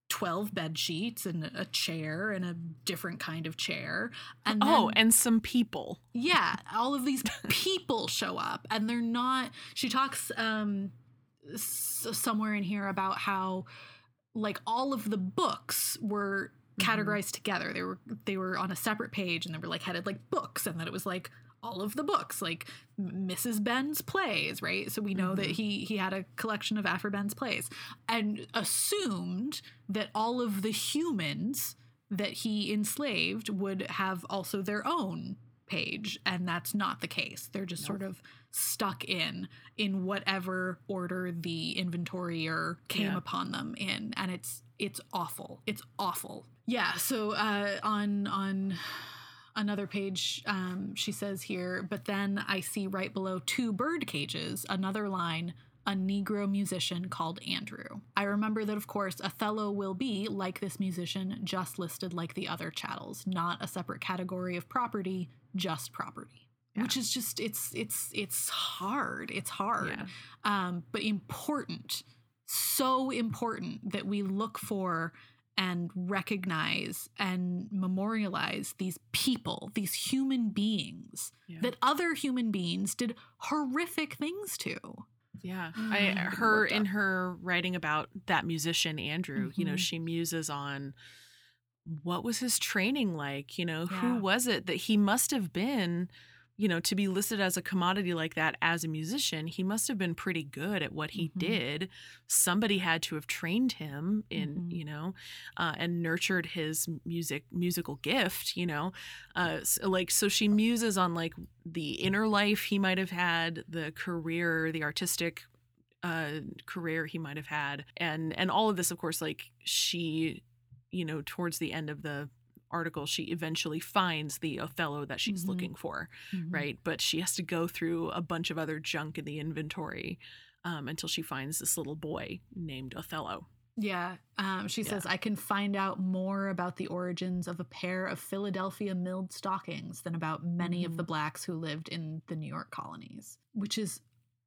12 bed sheets and a chair and a different kind of chair. And oh, and some people. yeah, all of these people show up and they're not she talks um s- somewhere in here about how like all of the books were Mhm. categorized together. They were they were on a separate page and they were like headed like books and then it was like all of the books like Mrs. Behn's plays, right? So we know that Mhm. he he had a collection of Aphra Behn's plays and assumed that all of the humans that he enslaved would have also their own page and that's not the case they're just sort of stuck in in whatever order the inventorier came Yeah. upon them in and it's it's awful it's awful yeah so uh on on another page um she says here but then i see right below two bird cages another line a Negro musician called Andrew. I remember that, of course, Othello will be, like this musician, just listed like the other chattels, not a separate category of property, just property. Yeah. Which is just it's it's it's hard. It's hard. Yeah. Um, but important. So important that we look for and recognize and memorialize these people, these human beings Yeah. that other human beings did horrific things to. Yeah. Mm, I her in her writing about that musician Andrew, you know, Mhm. she muses on what was his training like, you know, who was it that he must have been, you know, to be listed as a commodity like that as a musician, he must have been pretty good at what he Mhm. did. Somebody had to have trained him in, Mhm. you know, uh, and nurtured his music musical gift, you know. Uh, s like so she muses on like the inner life he might have had, the career, the artistic uh career he might have had and and all of this of course like she you know towards the end of the article she eventually finds the othello that she's Mhm. looking for right but she has to go through a bunch of other junk in the inventory um, until she finds this little boy named othello Yeah. Um, she Yeah. says, I can find out more about the origins of a pair of Philadelphia milled stockings than about many of Mhm. the blacks who lived in the New York colonies, which is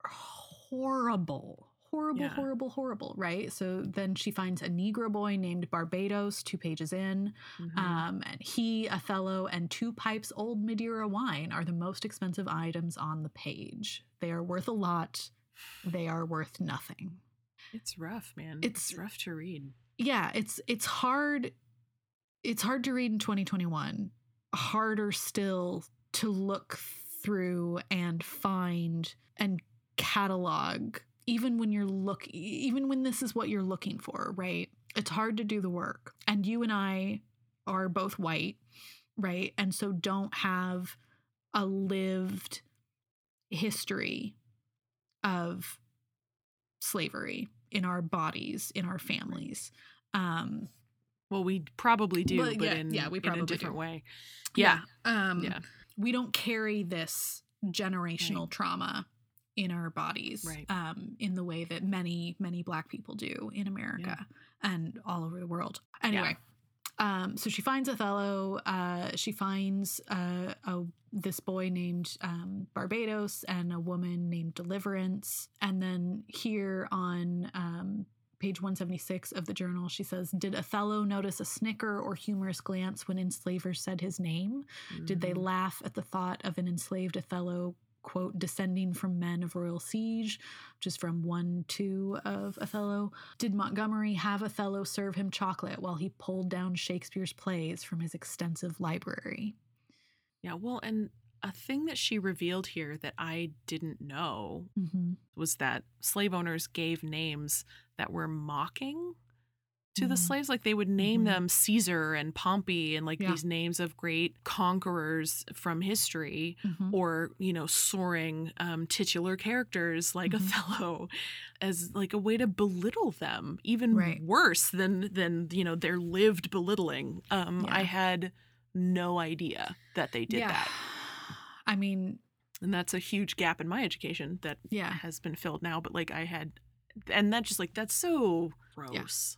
horrible. Horrible, Yeah. horrible, horrible, right? So then she finds a Negro boy named Barbados two pages in. Mhm. Um, and he, Othello, and two pipes old Madeira wine are the most expensive items on the page. They are worth a lot. They are worth nothing. it's rough man it's- it's rough to read yeah it's it's hard it's hard to read in 2021 harder still to look through and find and catalog even when you're look even when this is what you're looking for right? It's hard to do the work. And you and i are both white right? And so don't have a lived history of slavery in our bodies in our families. Um well we probably do Well, but yeah, in, yeah, we probably in a do. different way. Yeah um yeah. we don't carry this generational trauma in our bodies Right. um in the way that many many black people do in america and all over the world anyway um so she finds othello uh she finds uh a this boy named um, Barbados and a woman named Deliverance. And then here on um, page 176 of the journal, she says, Did Othello notice a snicker or humorous glance when enslavers said his name? Did they Mhm. laugh at the thought of an enslaved Othello, quote, descending from men of royal siege, which is from 1 2 of Othello? Did Montgomery have Othello serve him chocolate while he pulled down Shakespeare's plays from his extensive library? Yeah, well, and a thing that she revealed here that I didn't know Mm-hmm. was that slave owners gave names that were mocking to the Mhm. slaves. Like they would name Mhm. them Caesar and Pompey and like Yeah. these names of great conquerors from history. Mm-hmm. Or, you know, soaring um, titular characters like Mhm. Othello as like a way to belittle them, even Right. worse than than, you know, their lived belittling. Um, I had no idea that they did that. I mean, and that's a huge gap in my education that yeah. has been filled now but like i had and that just like that's so gross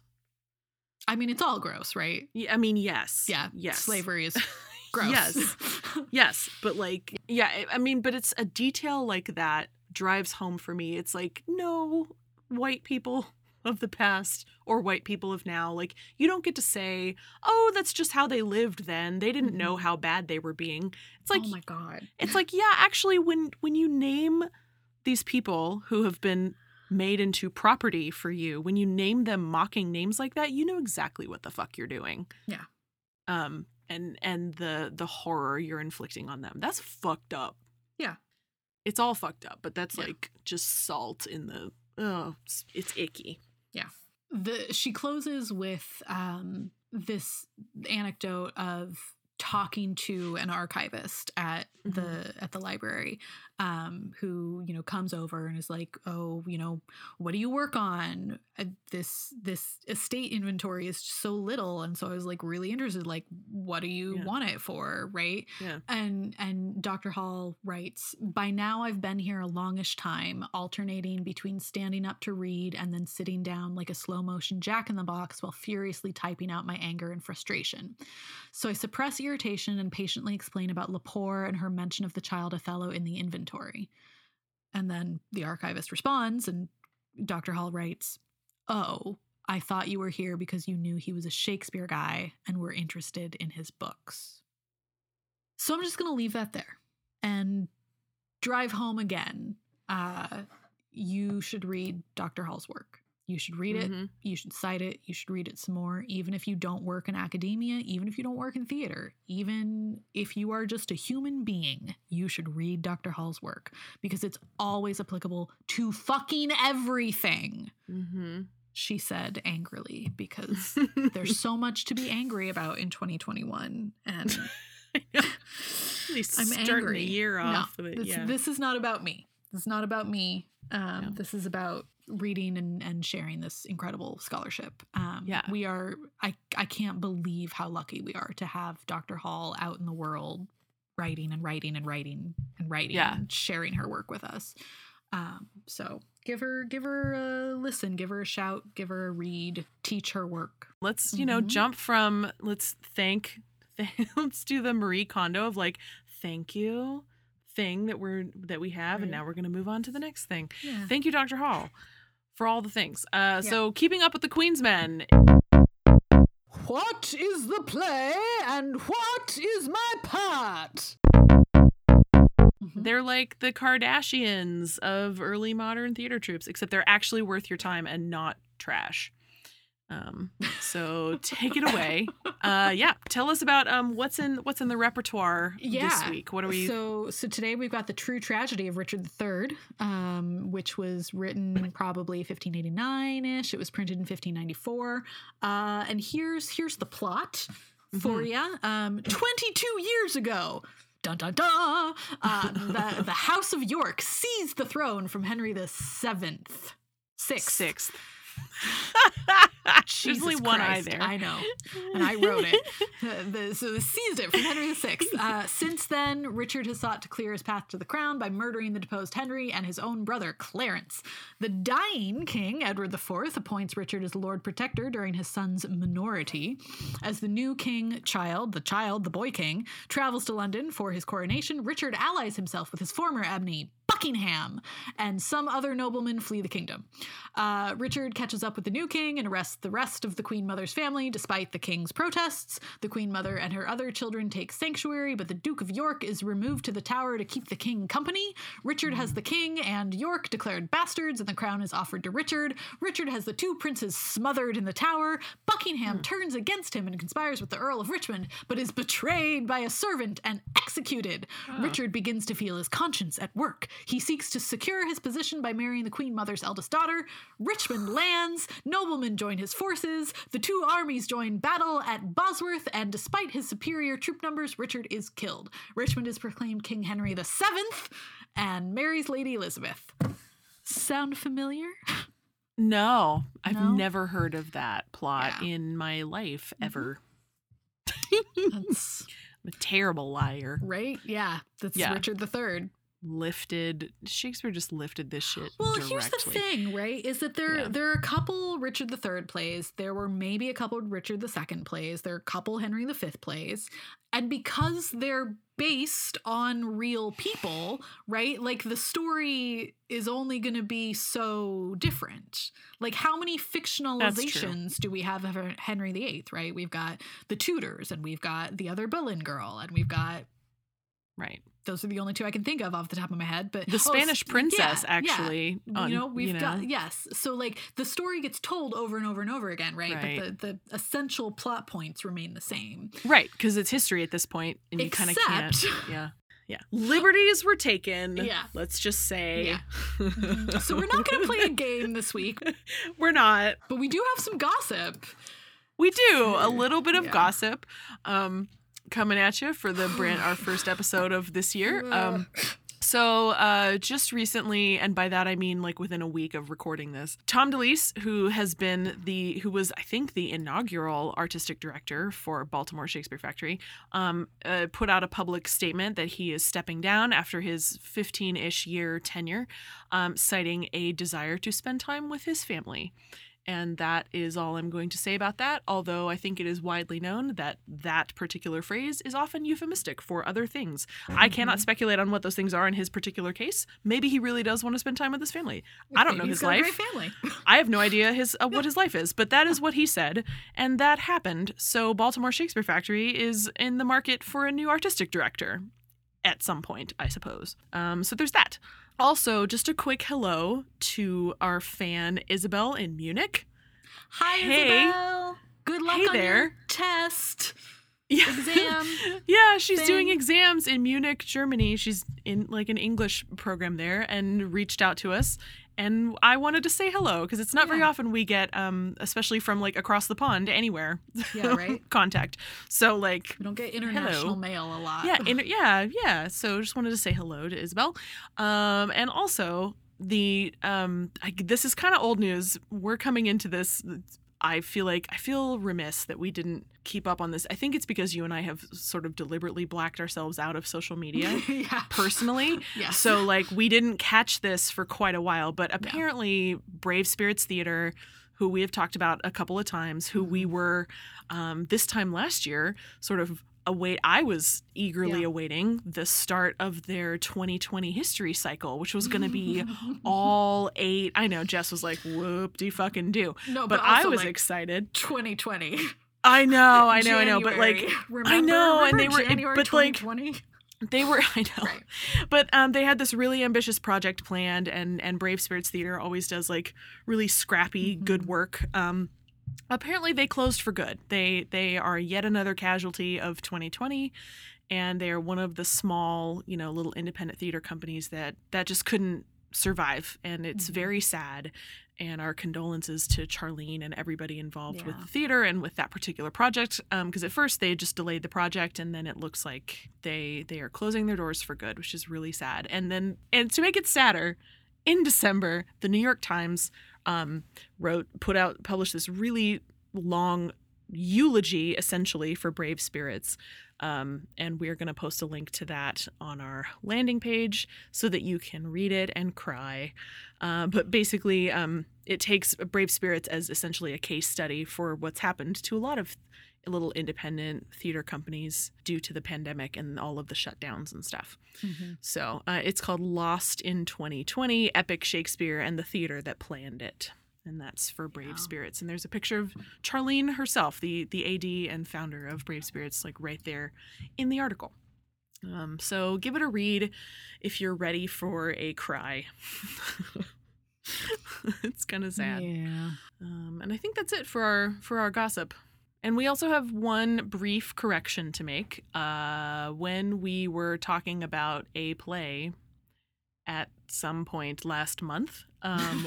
I mean, it's all gross, right? yeah. i mean yes Yeah. yes Slavery is gross. yes yes but like yeah I- mean but it's a detail like that drives home for me it's like no white people of the past or white people of now like you don't get to say oh that's just how they lived then they didn't know Mhm. how bad they were being it's like oh my god. it's like yeah actually when when you name these people who have been made into property for you when you name them mocking names like that you know exactly what the fuck you're doing Yeah. um and and the the horror you're inflicting on them that's fucked up Yeah. it's all fucked up but that's Yeah. like just salt in the oh it's, it's icky Yeah. the she closes with um this anecdote of talking to an archivist at Mhm. the at the library um who you know comes over and is like oh you know what do you work on uh, this this estate inventory is so little and so i was like really interested like what do you Yeah. want it for right Yeah. and and dr hall writes by now i've been here a longish time alternating between standing up to read and then sitting down like a slow motion jack in the box while furiously typing out my anger and frustration so I suppress irritation and patiently explain about Lepore and her mention of the child Othello in the inventory. And then the archivist responds, and Dr. Hall writes, Oh, I thought you were here because you knew he was a Shakespeare guy and were interested in his books. So I'm just going to leave that there and drive home again. Uh, you should read Dr. Hall's work. You should read it Mhm. you should cite it you should read it some more even if you don't work in academia even if you don't work in theater even if you are just a human being you should read dr hall's work because it's always applicable to fucking everything Mhm. she said angrily because there's so much to be angry about in 2021 and I'm starting angry. the year off with it. this, yeah. this is not about me this is not about me um, No. this is about reading and, and sharing this incredible scholarship um, Yeah. we are I, I can't believe how lucky we are to have dr hall out in the world writing and writing and writing and writing Yeah. and sharing her work with us um, so give her give her a listen give her a shout give her a read teach her work let's you know Mhm. jump from let's thank let's do the Marie Kondo of like thank you thing that we're that we have and now we're going to move on to the next thing. yeah Thank you Dr. Hall for all the things. Uh so keeping up with the Queen's Men. What is the play and what is my part? They're like the Kardashians of early modern theater troupes except they're actually worth your time and not trash. Um so take it away. Uh yeah, tell us about um what's in what's in the repertoire this week. What are we So, so today we've got the true tragedy of Richard III, um, which was written probably 1589 ish. It was printed in 1594. Uh, and here's here's the plot for Mm-hmm. you. Um, 22 years ago. Dun dun dun! Uh, the, the House of York seized the throne from Henry the Seventh. Sixth. sixth. Jesus There's only one eye there. I know. and I wrote it. Uh, the, so they seized it from Henry VI. Uh, since then, Richard has sought to clear his path to the crown by murdering the deposed Henry and his own brother, Clarence. The dying king, Edward IV, appoints Richard as Lord Protector during his son's minority. As the new king child, the child, the boy king, travels to London for his coronation, Richard allies himself with his former enemy, Buckingham, and some other noblemen flee the kingdom. Uh, Richard catches up with the new king and arrests the rest of the Queen Mother's family despite the king's protests. The Queen Mother and her other children take sanctuary, but the Duke of York is removed to the tower to keep the king company. Richard has the king and York declared bastards, and the crown is offered to Richard. Richard has the two princes smothered in the tower. Buckingham turns against him and conspires with the Earl of Richmond, but is betrayed by a servant and executed. Richard begins to feel his conscience at work. He seeks to secure his position by marrying the Queen Mother's eldest daughter. Richmond lands, noblemen join his forces, the two armies join battle at Bosworth, and despite his superior troop numbers, Richard is killed. Richmond is proclaimed King Henry VII and marries Lady Elizabeth. Sound familiar? No, I've No? never heard of that plot Yeah. in my life mm-hmm. ever. That's I'm a terrible liar. right. Yeah, that's Yeah. Richard III. Lifted Shakespeare just lifted this shit Well, directly. here's the thing, right? Is that there Yeah. there are a couple Richard III plays. There were maybe a couple Richard II plays. There are a couple Henry V plays, and because they're based on real people, right? Like the story is only going to be so different. Like how many fictionalizations do we have of Henry VIII? Right? We've got the Tudors, and we've got the other Boleyn girl, and we've got Right. those are the only two I can think of off the top of my head. But The oh, Spanish s- princess yeah, yeah actually on- you know we've you know, got yes so like the story gets told over and over and over again right, Right. but the, the essential plot points remain the same Right, because it's history at this point, and you kind of can't. Yeah, yeah. Liberties were taken. Yeah. Let's just say. Yeah. so we're not going to play a game this week We're not. but we do have some gossip We do a little bit of Yeah. gossip um, coming at you for the brand our first episode of this year. Um, so uh, just recently, and by that I mean like within a week of recording this, Tom Delise, who has been the who was I think the inaugural artistic director for Baltimore Shakespeare Factory, um, uh, put out a public statement that he is stepping down after his 15-ish year tenure, um, citing a desire to spend time with his family. And that is all I'm going to say about that. Although I think it is widely known that that particular phrase is often euphemistic for other things. I cannot Mm-hmm. speculate on what those things are in his particular case. Maybe he really does want to spend time with his family. I don't know his he's got a life. Great family. I have no idea his uh, what his life is, but that is what he said, and that happened. So Baltimore Shakespeare Factory is in the market for a new artistic director at some point, I suppose. Um, so there's that. Also, just a quick hello to our fan Isabel in Munich. Hi, Hey. Isabel. Good luck Hey on there. your test. Yeah. Exam yeah, she's doing exams in Munich, Germany. She's in like an English program there and reached out to us. And I wanted to say hello because it's not very often we get, um, especially from like across the pond, anywhere. Yeah, right. contact. So like, We don't get international Hello. mail a lot. yeah, in, yeah, yeah. So just wanted to say hello to Isabel, um, and also the um, I, this is kind of old news. We're coming into this. I feel like I feel remiss that we didn't keep up on this. I think it's because you and I have sort of deliberately blacked ourselves out of social media yeah. personally. Yes. So like we didn't catch this for quite a while, but apparently Brave Spirits Theater, who we have talked about a couple of times, who we Mm-hmm. were um, this time last year sort of await I was eagerly Yeah. awaiting the start of their 2020 history cycle, which was going to be all eight. I know Jess was like, "Whoop de fucking do," no, but, but, I was like, excited. 2020. I know, I know, I know, but like remember, know, and they were- January but, like, 2020? they were I know. right. But um, they had this really ambitious project planned, and and Brave Spirits Theater always does like really scrappy, good Mhm. work. Um, apparently, they closed for good. They they are yet another casualty of 2020, and they are one of the small, you know, little independent theater companies that that just couldn't survive, and it's Mhm. very sad. And our condolences to Charlene and everybody involved with the theater and with that particular project. Because at first they just delayed the project, and then it looks like they they are closing their doors for good, which is really sad. And then, and to make it sadder, in December, the New York Times um, wrote, put out, published this really long eulogy, essentially, for Brave Spirits. Um, and we're going to post a link to that on our landing page so that you can read it and cry. Uh, but basically, um, it takes Brave Spirits as essentially a case study for what's happened to a lot of little independent theater companies due to the pandemic and all of the shutdowns and stuff. Mhm. So uh, it's called Lost in 2020 Epic Shakespeare and the Theater That Planned It. And that's for Brave. Spirits. And there's a picture of Charlene herself, the, the AD and founder of Brave Spirits, like right there in the article. Um, so give it a read if you're ready for a cry. it's kind of sad. Yeah. Um, and I think that's it for our for our gossip. And we also have one brief correction to make. Uh, when we were talking about a play at some point last month, um,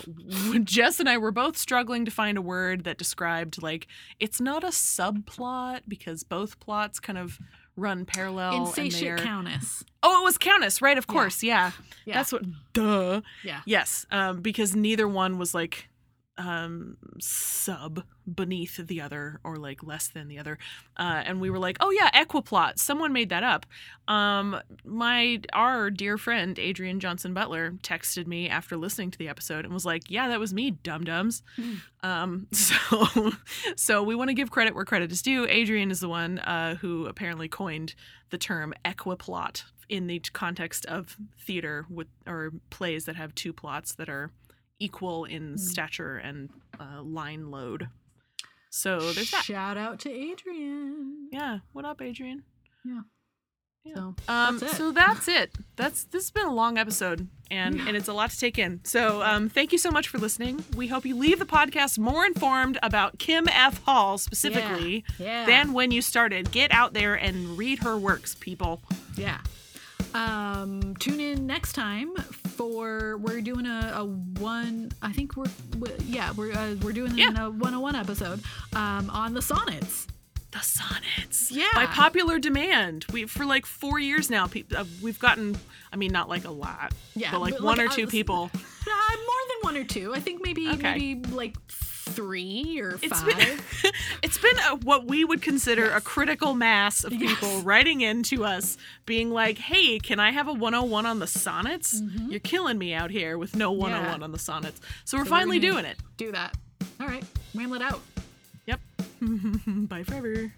Jess and I were both struggling to find a word that described like it's not a subplot because both plots kind of run parallel. Insatiate Countess. Oh, it was Countess, right? Of Yeah. course, yeah. Yeah. That's what. Duh. yeah. Yes, um, because neither one was like um sub beneath the other or like less than the other. Uh and we were like oh yeah equiplot. Someone made that up. Um my our dear friend adrian johnson butler texted me after listening to the episode and was like yeah that was me dum dums Mm. um so so we want to give credit where credit is due. Adrian is the one uh who apparently coined the term equiplot in the context of theater with or plays that have two plots that are equal in Mm. stature and uh, line load. So there's that. Shout out to Adrian. Yeah. What up, Adrian? Yeah. So Um, that's it. so that's it. That's this has been a long episode, and Yeah. and it's a lot to take in. So um, thank you so much for listening. We hope you leave the podcast more informed about Kim F. Hall specifically yeah. than when you started. Get out there and read her works, people. Yeah. Um, tune in next time for we're doing a, a one. I think we're, we yeah we're uh, we're doing Yeah. a 101 episode um, on the sonnets. The sonnets. Yeah. By popular demand. We for like four years now. Pe- uh, we've gotten. I mean, not like a lot. Yeah, But like but, one like, or uh, two s- people. Uh, more than one or two. I think maybe Okay. maybe like three or It's five. been it's been a, what we would consider a critical mass of Yes. people writing into us, being like, "Hey, can I have a 101 on the sonnets? Mm-hmm. You're killing me out here with no 101 on the sonnets." So we're So we're finally doing it. Do that. All right, ramble it out. Yep. Bye forever.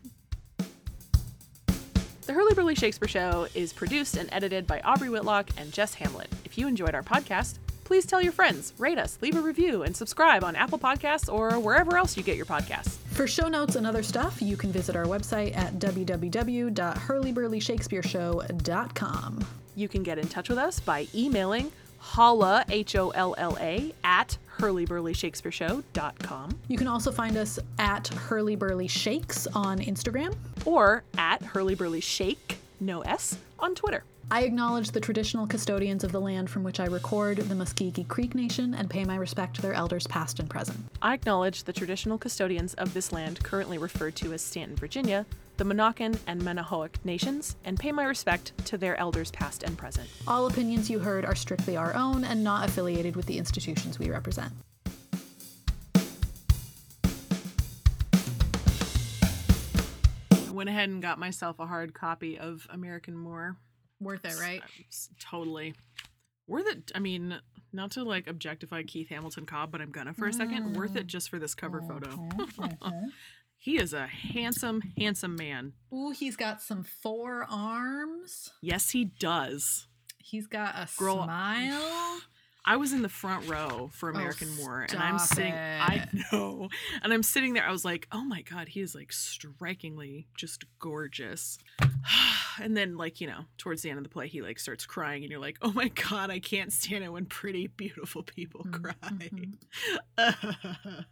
The Hurly Burly Shakespeare Show is produced and edited by Aubrey Whitlock and Jess Hamlet. If you enjoyed our podcast, please tell your friends, rate us, leave a review, and subscribe on Apple Podcasts or wherever else you get your podcasts. For show notes and other stuff, you can visit our website at www.hurlyburlysshakespeareshow.com. You can get in touch with us by emailing holla, H O L L A, at hurlyburlyshakespeareshow.com You can also find us at Hurly Burly Shakes on Instagram. or at hurlyburlyshake, no S, on Twitter. I acknowledge the traditional custodians of the land from which I record, the Muscogee Creek Nation, and pay my respect to their elders past and present. I acknowledge the traditional custodians of this land currently referred to as Staunton, Virginia, the Monacan and Manahoac nations, and pay my respect to their elders past and present. All opinions you heard are strictly our own and not affiliated with the institutions we represent. I went ahead and got myself a hard copy of American Moor. Worth it, right? S- Totally. Worth it. I mean, not to like objectify Keith Hamilton Cobb, but I'm gonna for a second. Mm. Worth it just for this cover photo. he is a handsome, handsome man. Ooh, he's got some forearms. Yes, he does. He's got a Girl- smile. I was in the front row for American Moor, and I'm Oh, sitting. I know, and I'm sitting there. I was like, "Oh my god, he is like strikingly just gorgeous." and then, like you know, towards the end of the play, he like starts crying, and you're like, "Oh my god, I can't stand it when pretty, beautiful people cry." Mhm.